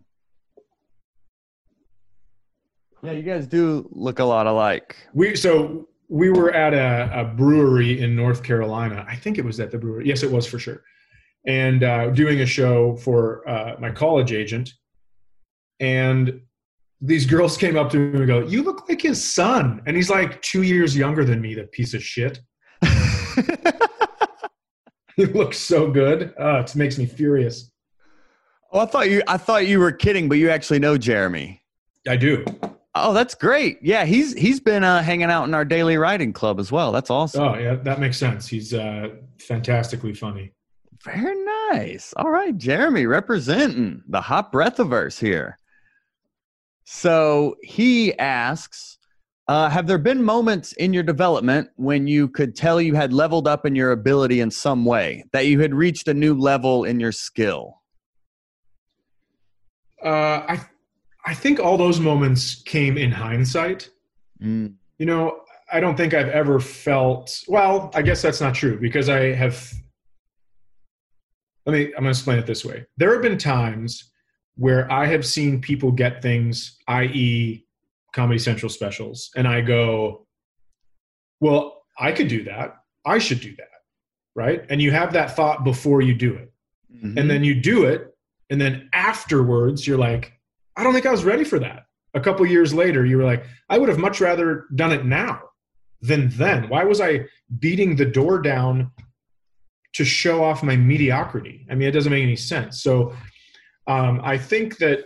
Yeah, you guys do look a lot alike. We so we were at a, a brewery in North Carolina. I think it was at the brewery. Yes, it was for sure. And uh, doing a show for uh, my college agent, and these girls came up to me and go, "You look like his son," and he's like two years younger than me. That piece of shit. he looks so good. Uh, it makes me furious. Oh, I thought you. I thought you were kidding, but you actually know Jeremy. I do. Oh, that's great. Yeah, he's he's been uh, hanging out in our daily writing club as well. That's awesome. Oh, yeah, that makes sense. He's uh, fantastically funny. Very nice. All right, Jeremy representing the hot breathiverse here. So he asks, uh, have there been moments in your development when you could tell you had leveled up in your ability in some way, that you had reached a new level in your skill? Uh, I I think all those moments came in hindsight. Mm. You know, I don't think I've ever felt, well, I guess that's not true because I have. Let me, I'm going to explain it this way. There have been times where I have seen people get things, i.e., Comedy Central specials, and I go, well, I could do that. I should do that. Right. And you have that thought before you do it. Mm-hmm. And then you do it. And then afterwards, you're like, I don't think I was ready for that. A couple years later, you were like, I would have much rather done it now than then. Why was I beating the door down to show off my mediocrity? I mean, it doesn't make any sense. So um, I think that,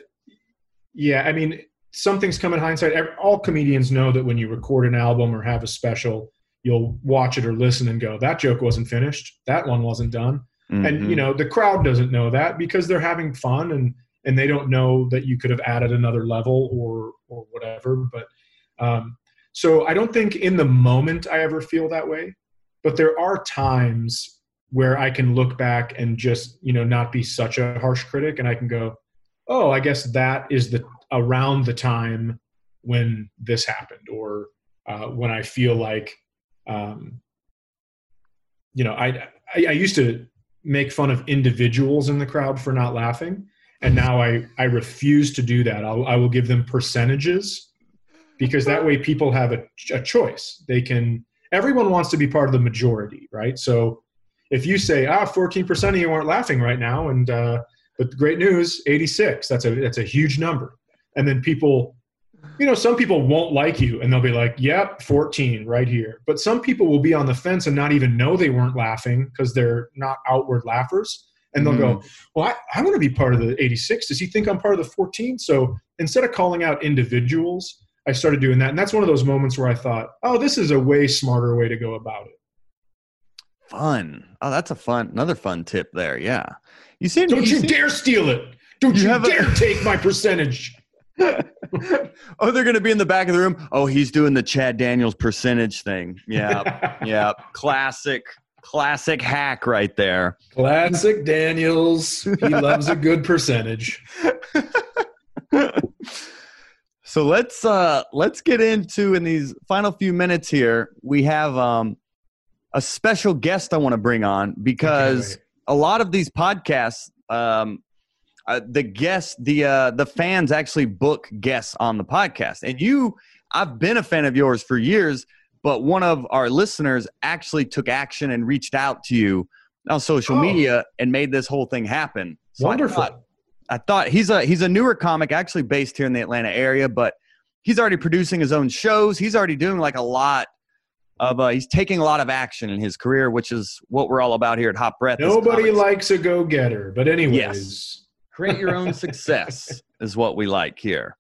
yeah, I mean, some things come in hindsight. All comedians know that when you record an album or have a special, you'll watch it or listen and go, that joke wasn't finished. That one wasn't done. Mm-hmm. And, you know, the crowd doesn't know that because they're having fun and, and they don't know that you could have added another level or or whatever but um, so i don't think in the moment i ever feel that way but there are times where i can look back and just you know not be such a harsh critic and i can go oh i guess that is the around the time when this happened or uh, when i feel like um, you know I, I i used to make fun of individuals in the crowd for not laughing and now I I refuse to do that. I'll, I will give them percentages because that way people have a, a choice. They can. Everyone wants to be part of the majority, right? So if you say ah 14% of you aren't laughing right now, and uh, but great news 86 that's a that's a huge number, and then people. You know, some people won't like you and they'll be like, yep, 14 right here. But some people will be on the fence and not even know they weren't laughing because they're not outward laughers and they'll mm-hmm. go, Well, I, I want to be part of the 86. Does he think I'm part of the 14? So instead of calling out individuals, I started doing that. And that's one of those moments where I thought, Oh, this is a way smarter way to go about it. Fun. Oh, that's a fun, another fun tip there. Yeah. You see, don't you, you dare steal it. Don't you, you dare a- take my percentage. oh, they're going to be in the back of the room. Oh, he's doing the Chad Daniels percentage thing. Yeah. yeah. Classic classic hack right there. Classic Daniels. He loves a good percentage. so let's uh let's get into in these final few minutes here. We have um a special guest I want to bring on because a lot of these podcasts um uh, the guests the uh the fans actually book guests on the podcast and you I've been a fan of yours for years but one of our listeners actually took action and reached out to you on social oh. media and made this whole thing happen. So Wonderful. I thought, I thought he's a he's a newer comic, actually based here in the Atlanta area, but he's already producing his own shows. He's already doing like a lot of uh, he's taking a lot of action in his career, which is what we're all about here at Hot Breath. Nobody likes a go getter, but anyways, yes. create your own success is what we like here.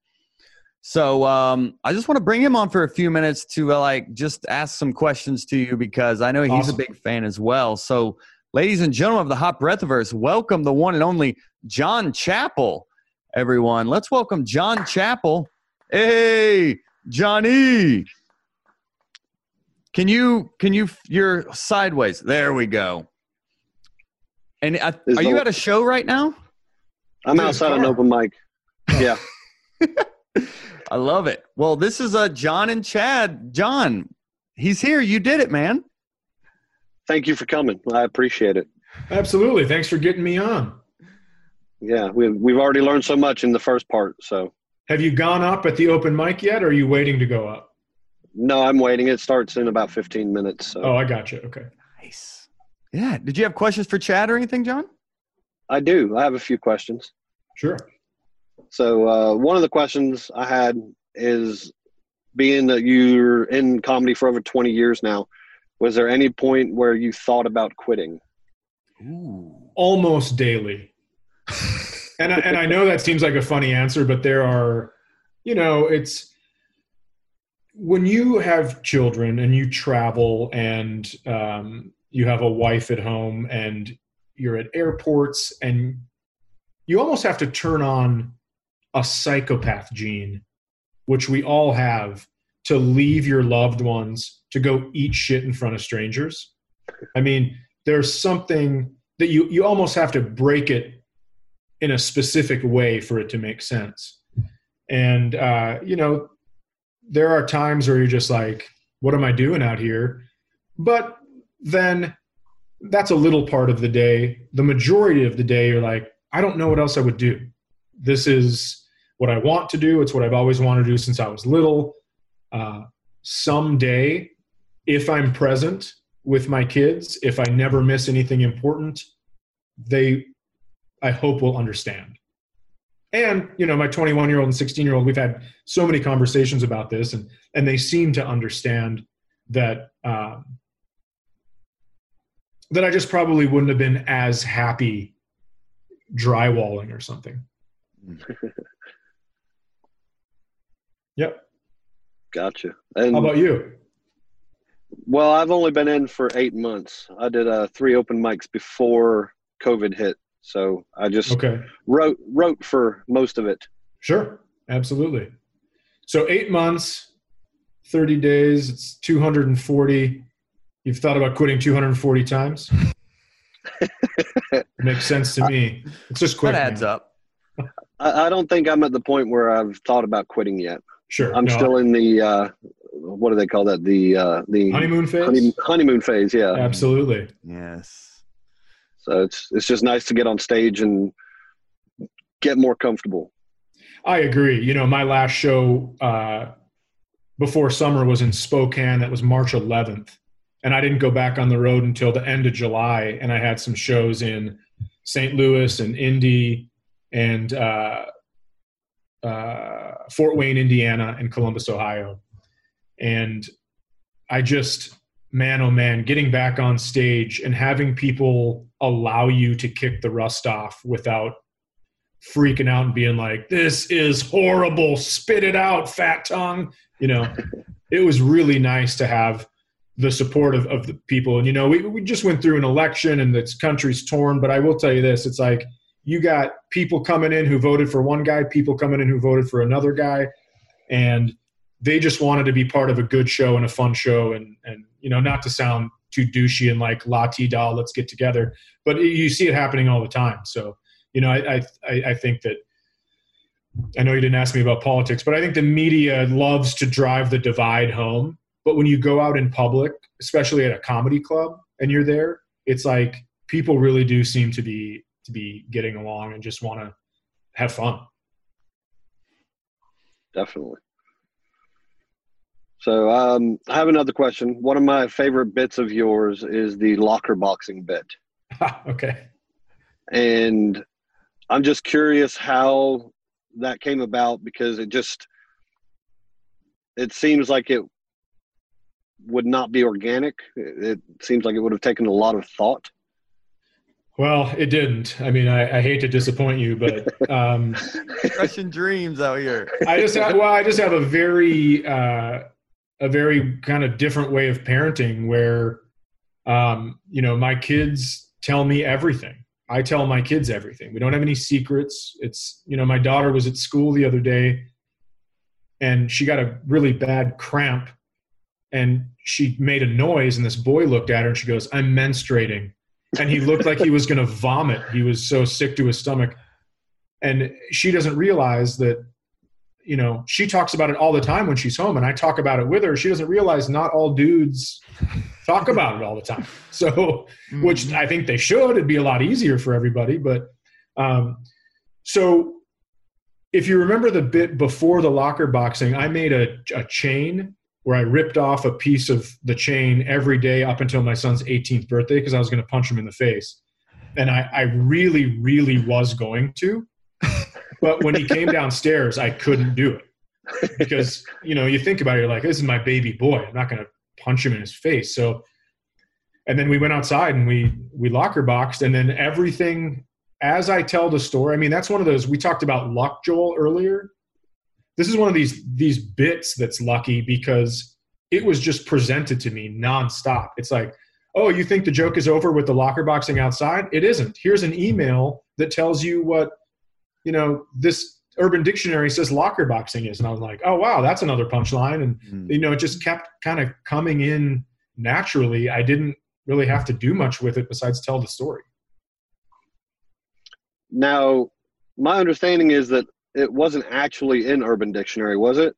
So um, I just want to bring him on for a few minutes to uh, like just ask some questions to you because I know he's awesome. a big fan as well. So, ladies and gentlemen of the Hot Breathiverse, welcome the one and only John Chapel. Everyone, let's welcome John Chapel. Hey, Johnny. Can you can you you're sideways? There we go. And I, are you at a show right now? I'm outside an open mic. Yeah. I love it. Well, this is a John and Chad. John, he's here. You did it, man. Thank you for coming. I appreciate it. Absolutely. Thanks for getting me on. Yeah, we've we've already learned so much in the first part. So, have you gone up at the open mic yet, or are you waiting to go up? No, I'm waiting. It starts in about 15 minutes. So. Oh, I got you. Okay. Nice. Yeah. Did you have questions for Chad or anything, John? I do. I have a few questions. Sure. So, uh, one of the questions I had is being that you're in comedy for over 20 years now, was there any point where you thought about quitting? Ooh. Almost daily. and I, and I know that seems like a funny answer, but there are, you know, it's when you have children and you travel and um, you have a wife at home and you're at airports and you almost have to turn on a psychopath gene, which we all have, to leave your loved ones to go eat shit in front of strangers. I mean, there's something that you you almost have to break it in a specific way for it to make sense. And uh, you know, there are times where you're just like, what am I doing out here? But then that's a little part of the day. The majority of the day, you're like, I don't know what else I would do. This is what I want to do. It's what I've always wanted to do since I was little. Uh, someday, if I'm present with my kids, if I never miss anything important, they, I hope, will understand. And you know, my 21 year old and 16 year old, we've had so many conversations about this, and and they seem to understand that um, that I just probably wouldn't have been as happy drywalling or something. yep. Gotcha. And How about you? Well, I've only been in for eight months. I did uh, three open mics before COVID hit, so I just okay. wrote wrote for most of it. Sure, absolutely. So eight months, thirty days. It's two hundred and forty. You've thought about quitting 240 times? Makes sense to me. It's just quick. That adds man. up. I, I, don't think I'm at the point where I've thought about quitting yet. Sure. I'm no, still in the uh, what do they call that? The uh, the honeymoon phase. Honey, honeymoon phase. Yeah. Absolutely. Yes. So it's it's just nice to get on stage and get more comfortable. I agree. You know, my last show uh, before summer was in Spokane. That was March 11th and I didn't go back on the road until the end of July. And I had some shows in St. Louis and Indy and uh, uh, Fort Wayne, Indiana, and Columbus, Ohio. And I just, man, oh man, getting back on stage and having people allow you to kick the rust off without freaking out and being like, this is horrible, spit it out, fat tongue. You know, it was really nice to have the support of, of the people. And, you know, we, we just went through an election and this country's torn, but I will tell you this, it's like you got people coming in who voted for one guy, people coming in who voted for another guy. And they just wanted to be part of a good show and a fun show. And, and, you know, not to sound too douchey and like la ti da, let's get together, but you see it happening all the time. So, you know, I, I, I think that, I know you didn't ask me about politics, but I think the media loves to drive the divide home but when you go out in public, especially at a comedy club, and you're there, it's like people really do seem to be to be getting along and just want to have fun. Definitely. So um, I have another question. One of my favorite bits of yours is the locker boxing bit. okay. And I'm just curious how that came about because it just it seems like it would not be organic. It seems like it would have taken a lot of thought. Well, it didn't. I mean, I, I hate to disappoint you, but um, crushing dreams out here. I just have, well, I just have a very uh, a very kind of different way of parenting where um, you know my kids tell me everything. I tell my kids everything. We don't have any secrets. It's you know my daughter was at school the other day, and she got a really bad cramp and she made a noise and this boy looked at her and she goes i'm menstruating and he looked like he was going to vomit he was so sick to his stomach and she doesn't realize that you know she talks about it all the time when she's home and i talk about it with her. She doesn't realize not all dudes talk about it all the time. So which Mm-hmm. i think they should. It'd be a lot easier for everybody but um so if you remember the bit before the locker boxing i made a, a chain where i ripped off a piece of the chain every day up until my son's 18th birthday because i was going to punch him in the face. And I, I really really was going to but when he came downstairs i couldn't do it. Because you know you think about it you're like this is my baby boy. I'm not going to punch him in his face. So and then we went outside and we we locker boxed and then everything as i tell the story i mean that's one of those we talked about luck joel earlier. This is one of these these bits that's lucky because it was just presented to me nonstop. It's like oh you think the joke is over with the locker boxing outside? It isn't. Here's an email that tells you what you know this urban dictionary says locker boxing is and i was like oh wow that's another punchline and Mm. you know it just kept kind of coming in naturally i didn't really have to do much with it besides tell the story Now, my understanding is that it wasn't actually in Urban Dictionary, was it?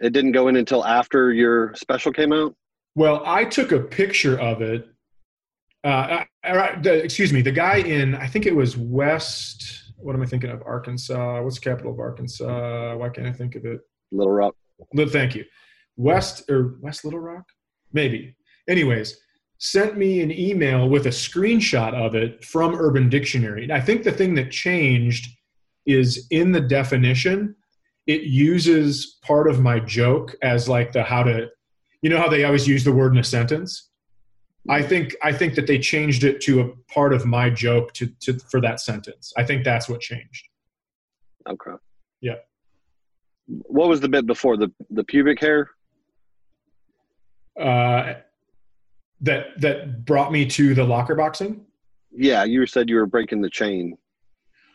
It didn't go in until after your special came out. well i took a picture of it uh, uh, the, excuse me the guy in i think it was west what am i thinking of arkansas what's the capital of arkansas why can't i think of it Little Rock. Thank you. West or West Little Rock, maybe. Anyways, sent me an email with a screenshot of it from Urban Dictionary. I think the thing that changed is in the definition, it uses part of my joke as like the how to, you know how they always use the word in a sentence. I think I think that they changed it to a part of my joke to, to for that sentence. I think that's what changed. Okay. Yeah. What was the bit before the the pubic hair? Uh, that that brought me to the locker boxing. Yeah, you said you were breaking the chain.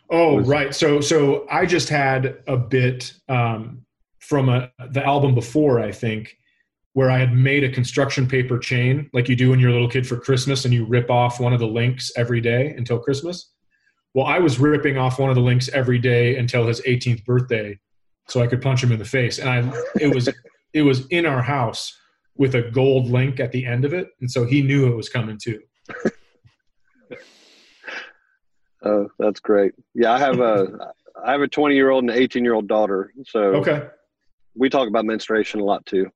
Oh, Was- right. So so I just had a bit um, from a, the album before, I think, where I had made a construction paper chain like you do when you're a little kid for Christmas and you rip off one of the links every day until Christmas. Well, I was ripping off one of the links every day until his 18th birthday so I could punch him in the face. And I it was it was in our house with a gold link at the end of it. And so he knew it was coming too. Oh, that's great. Yeah, I have a I have a 20 year old and an 18 year old daughter, so Okay. we talk about menstruation a lot too.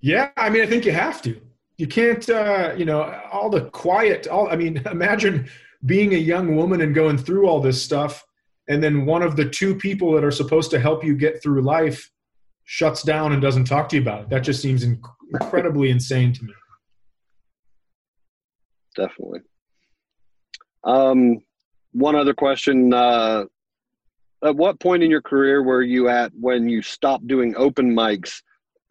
Yeah, I mean, I think you have to. You can't, uh, you know, all the quiet. All I mean, imagine being a young woman and going through all this stuff, and then one of the two people that are supposed to help you get through life shuts down and doesn't talk to you about it. That just seems inc- incredibly insane to me. Definitely. Um, one other question: uh, At what point in your career were you at when you stopped doing open mics?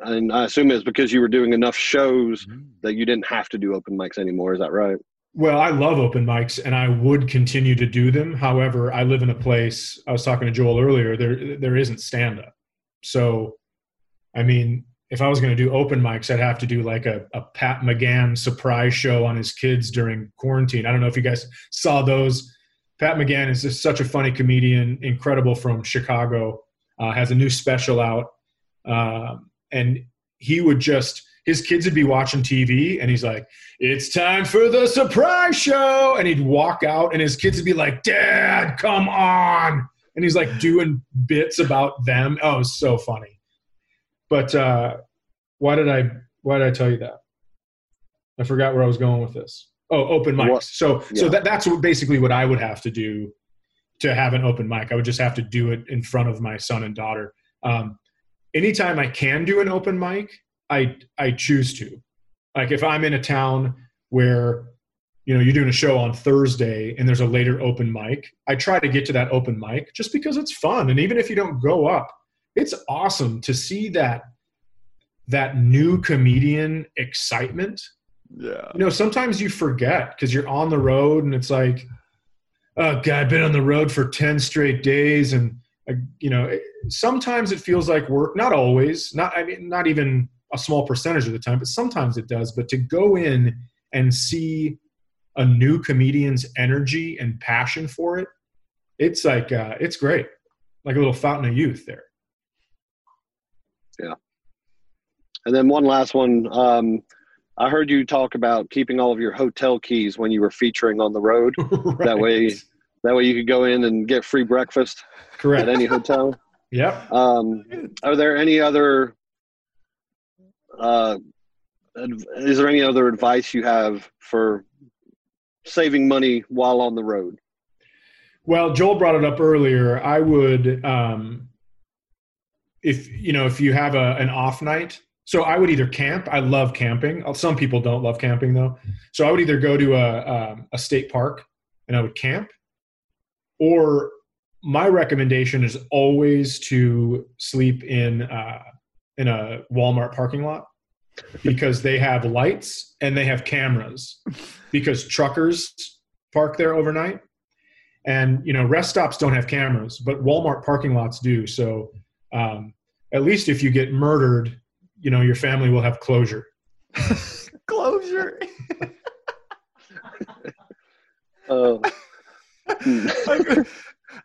And I assume it's because you were doing enough shows that you didn't have to do open mics anymore. Is that right? Well, I love open mics and I would continue to do them. However, I live in a place I was talking to Joel earlier, there there isn't stand up. So I mean, if I was going to do open mics, I'd have to do like a, a Pat McGann surprise show on his kids during quarantine. I don't know if you guys saw those. Pat McGann is just such a funny comedian, incredible from Chicago, uh, has a new special out. Um, and he would just, his kids would be watching TV and he's like, it's time for the surprise show. And he'd walk out and his kids would be like, Dad, come on. And he's like doing bits about them. Oh, it was so funny. But uh, why did I why did I tell you that? I forgot where I was going with this. Oh, open mics. What- So so that, that's basically what I would have to do to have an open mic. I would just have to do it in front of my son and daughter. Um, anytime I can do an open mic, I I choose to. Like if I'm in a town where you know you're doing a show on Thursday and there's a later open mic, I try to get to that open mic just because it's fun. And even if you don't go up, it's awesome to see that that new comedian excitement Yeah. you know sometimes you forget because you're on the road and it's like oh god i've been on the road for 10 straight days and you know sometimes it feels like work not always not i mean not even a small percentage of the time but sometimes it does but to go in and see a new comedian's energy and passion for it it's like uh, it's great, like a little fountain of youth there. Yeah. And then one last one. Um, I heard you talk about keeping all of your hotel keys when you were featuring on the road. right. That way, that way you could go in and get free breakfast correct. at any hotel. Yep. Um, are there any other? Uh, is there any other advice you have for saving money while on the road? Well, Joel brought it up earlier. I would, um, if you know, if you have a, an off night, so I would either camp. I love camping. Uh, Some people don't love camping though. So I would either go to a um, a state park and I would camp, or my recommendation is always to sleep in uh, in a Walmart parking lot because they have lights and they have cameras because truckers park there overnight. And you know rest stops don't have cameras but walmart parking lots do. So um, at least if you get murdered you know your family will have closure. Closure. Uh,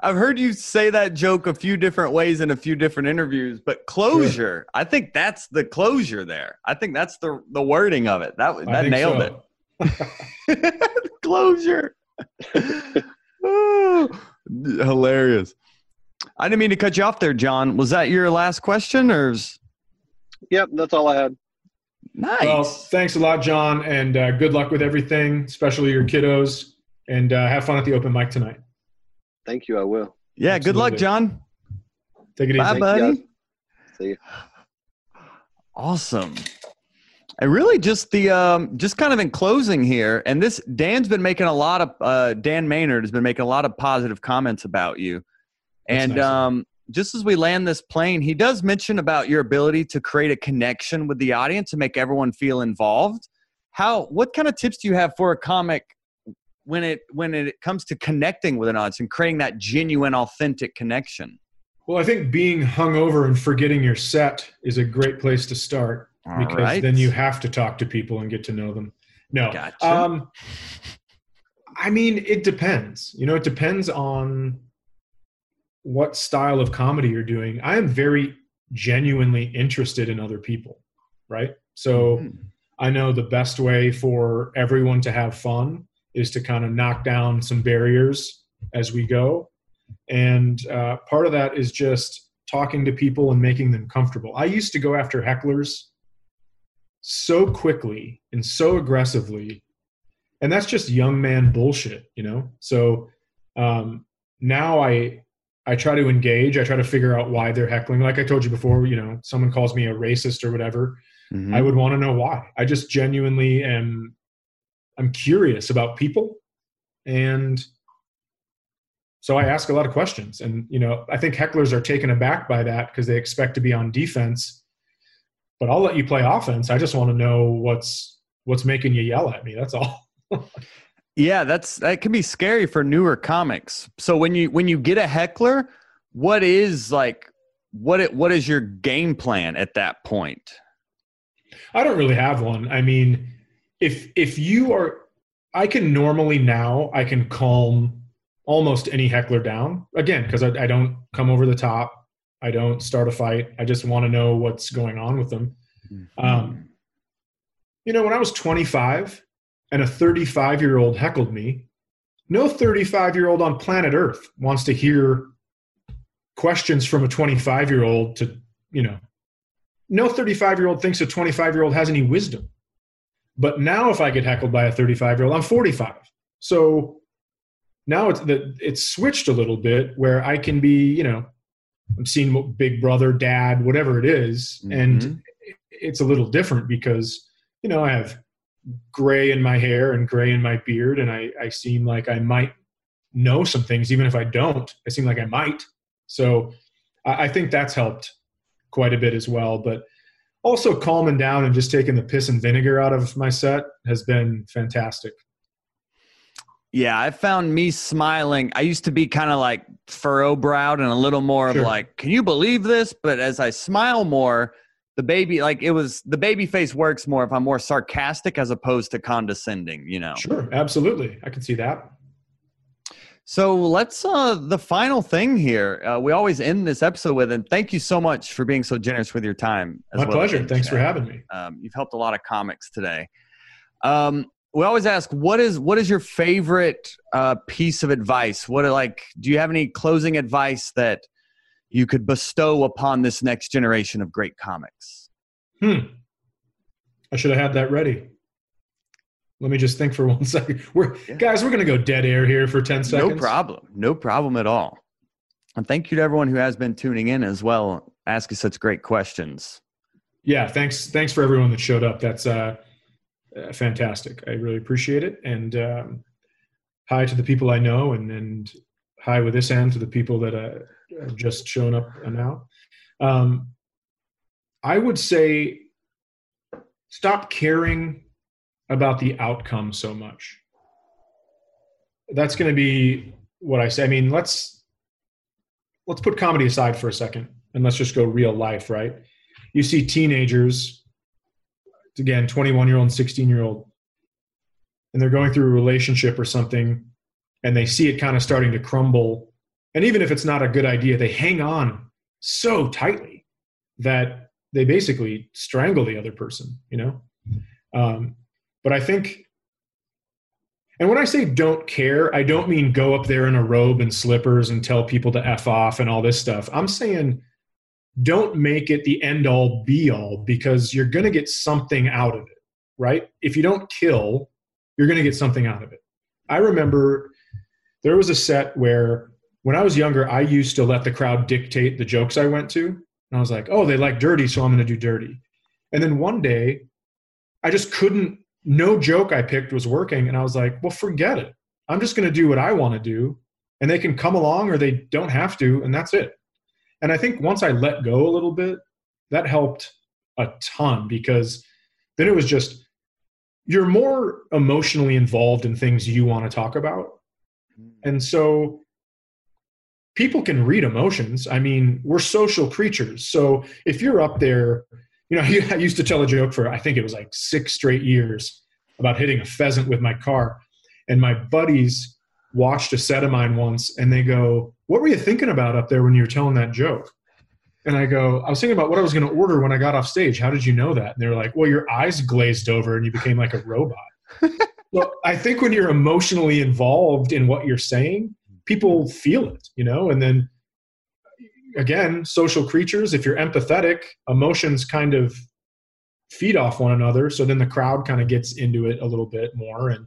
I've heard you say that joke a few different ways in a few different interviews, but closure, I think that's the closure there. I think that's the the wording of it. That that nailed so. it. closure. Oh, hilarious. I didn't mean to cut you off there, John. Was that your last question or is... yep, that's all I had. nice? well thanks a lot john and uh, good luck with everything especially your kiddos and uh, have fun at the open mic tonight Thank you. I will. yeah, good luck. John. take it easy Bye, Thank you, buddy. guys. See you. Awesome. And really just the um just kind of in closing here, and this Dan's been making a lot of uh Dan Maynard has been making a lot of positive comments about you. That's And nice um just as we land this plane, he does mention about your ability to create a connection with the audience to make everyone feel involved. How what kind of tips do you have for a comic when it when it comes to connecting with an audience and creating that genuine authentic connection? well i think being hungover and forgetting your set is a great place to start All because right. then you have to talk to people and get to know them. No. Gotcha. Um, I mean, it depends. You know, it depends on what style of comedy you're doing. I am very genuinely interested in other people, right? So Mhm. I know the best way for everyone to have fun is to kind of knock down some barriers as we go. And uh, part of that is just talking to people and making them comfortable. I used to go after hecklers so quickly and so aggressively. And that's just young man bullshit, you know? So um, now I I try to engage. I try to figure out why they're heckling. Like I told you before, you know, someone calls me a racist or whatever. Mhm. I would want to know why. I just genuinely am I'm curious about people and so I ask a lot of questions and you know, I think hecklers are taken aback by that because they expect to be on defense. But I'll let you play offense. I just want to know what's what's making you yell at me. That's all. Yeah, that's that can be scary for newer comics. So when you when you get a heckler, what is like what it what is your game plan at that point? I don't really have one. I mean, if if you are I can normally now I can calm almost any heckler down again because I, I don't come over the top. I don't start a fight. I just want to know what's going on with them. Um, you know, when I was 25 and a 35 year old heckled me, no 35 year old on planet Earth wants to hear questions from a 25 year old to, you know, no 35 year old thinks a 25 year old has any wisdom. But now, if I get heckled by a 35 year old, I'm 45. So now it's the, it's switched a little bit where I can be, you know, I'm seeing big brother, dad, whatever it is, and Mhm. it's a little different because you know I have gray in my hair and gray in my beard, and I I seem like I might know some things, even if I don't. I seem like I might. So I, I think that's helped quite a bit as well. But also calming down and just taking the piss and vinegar out of my set has been fantastic. Yeah, I found me smiling. I used to be kind of like furrow browed and a little more Sure. of like, can you believe this? But as I smile more, the baby like it was the baby face works more if I'm more sarcastic as opposed to condescending, you know. Sure, absolutely, I can see that. So let's uh the final thing here. Uh, we always end this episode with, and thank you so much for being so generous with your time. My well pleasure. Thanks for having me. Um, you've helped a lot of comics today. Um, we always ask, what is what is your favorite uh, piece of advice? What are, like? Do you have any closing advice that you could bestow upon this next generation of great comics? Hmm. I should have had that ready. Let me just think for one second. We're yeah. guys, we're gonna go dead air here for 10 seconds. No problem. No problem at all. And thank you to everyone who has been tuning in as well, asking such great questions. Yeah, thanks. Thanks for everyone that showed up. That's uh, uh, fantastic. I really appreciate it. And um, hi to the people I know, and and hi with this end to the people that uh, have just shown up now. Um, I would say stop caring about the outcome so much. That's going to be what I say. I mean, let's let's put comedy aside for a second and let's just go real life, right? You see teenagers, again, 21 year old and 16 year old, and they're going through a relationship or something, and they see it kind of starting to crumble. And even if it's not a good idea, they hang on so tightly that they basically strangle the other person, you know? Um, but I think, and when I say don't care, I don't mean go up there in a robe and slippers and tell people to F off and all this stuff. I'm saying don't make it the end all be all because you're going to get something out of it, right? If you don't kill, you're going to get something out of it. I remember there was a set where when I was younger, I used to let the crowd dictate the jokes I went to. And I was like, oh, they like dirty, so I'm going to do dirty. And then one day, I just couldn't no joke I picked was working. And I was like, well, forget it. I'm just going to do what I want to do. And they can come along or they don't have to. And that's it. And I think once I let go a little bit, that helped a ton because then it was just, you're more emotionally involved in things you want to talk about. Mm. And so people can read emotions. I mean, we're social creatures. So if you're up there you know, I used to tell a joke for I think it was like six straight years about hitting a pheasant with my car, and my buddies watched a set of mine once, and they go, "What were you thinking about up there when you were telling that joke?" And I go, "I was thinking about what I was going to order when I got off stage. How did you know that?" And they're like, "Well, your eyes glazed over and you became like a robot." well, I think when you're emotionally involved in what you're saying, people feel it, you know, and then again, social creatures, if you're empathetic, emotions kind of feed off one another. So then the crowd kind of gets into it a little bit more. And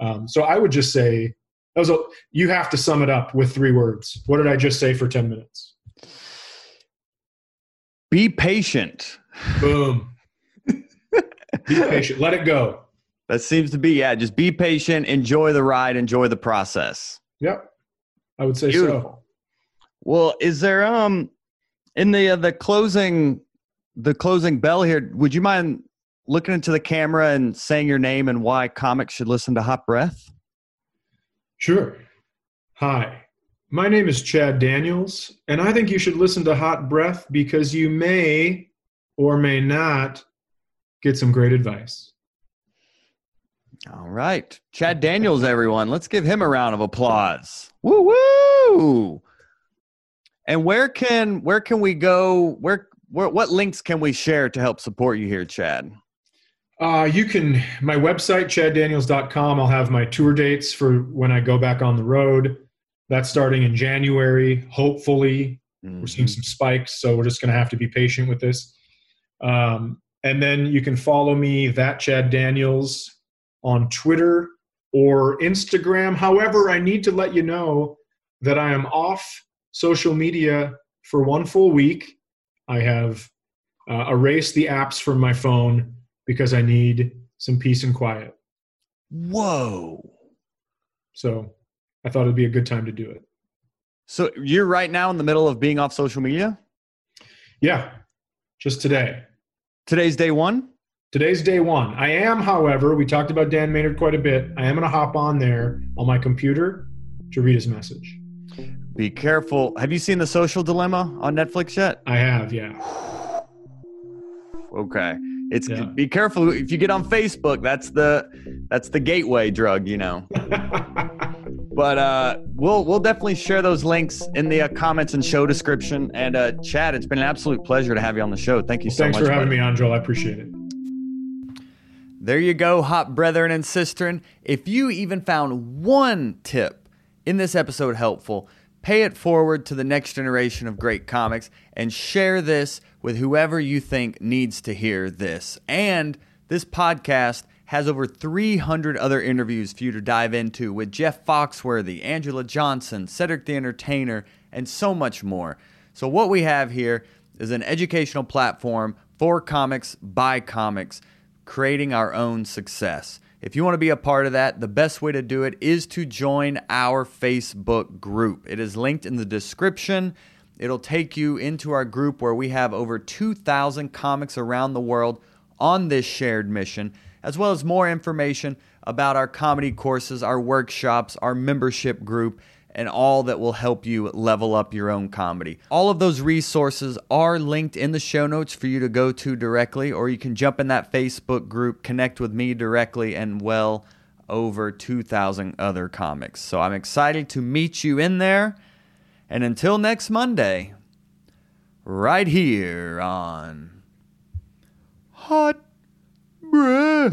um, so I would just say, that was a, you have to sum it up with three words. What did I just say for 10 minutes? Be patient. Boom. be patient. Let it go. That seems to be, yeah, just be patient, enjoy the ride, enjoy the process. Yep. I would say Beautiful. so. Well, is there um in the uh, the closing the closing bell here? Would you mind looking into the camera and saying your name and why comics should listen to Hot Breath? Sure. Hi, my name is Chad Daniels, and I think you should listen to Hot Breath because you may or may not get some great advice. All right. Chad Daniels, everyone. Let's give him a round of applause. Woo woo! And where can where can we go? Where, where what links can we share to help support you here, Chad? Uh, you can my website chaddaniels.com. I'll have my tour dates for when I go back on the road. That's starting in January. Hopefully, mm-hmm. we're seeing mm-hmm. some spikes, so we're just going to have to be patient with this. Um, and then you can follow me that Chad Daniels on Twitter or Instagram. However, I need to let you know that I am off social media for one full week. I have uh, erased the apps from my phone because I need some peace and quiet. Whoa. So I thought it'd be a good time to do it. So you're right now in the middle of being off social media? Yeah, just today. Today's day one? Today's day one. I am, however, we talked about Dan Maynard quite a bit. I am going to hop on there on my computer to read his message. Be careful. Have you seen The Social Dilemma on Netflix yet? I have, yeah. okay. It's yeah. be careful if you get on Facebook. That's the that's the gateway drug, you know. But uh, we'll we'll definitely share those links in the uh, comments and show description. And uh, Chad, it's been an absolute pleasure to have you on the show. Thank you so Thanks much. for having buddy. me on, Joel. I appreciate it. There you go, hot brethren and sistren. If you even found one tip in this episode helpful, pay it forward to the next generation of great comics and share this with whoever you think needs to hear this. And this podcast has over 300 other interviews for you to dive into with Jeff Foxworthy, Angela Johnson, Cedric the Entertainer, and so much more. So, what we have here is an educational platform for comics by comics creating our own success. If you want to be a part of that, the best way to do it is to join our Facebook group. It is linked in the description. It'll take you into our group where we have over 2,000 comics around the world on this shared mission, as well as more information about our comedy courses, our workshops, our membership group, and all that will help you level up your own comedy. All of those resources are linked in the show notes for you to go to directly, or you can jump in that Facebook group, connect with me directly, and well over 2,000 other comics. So I'm excited to meet you in there. And until next Monday, right here on Hot Breath.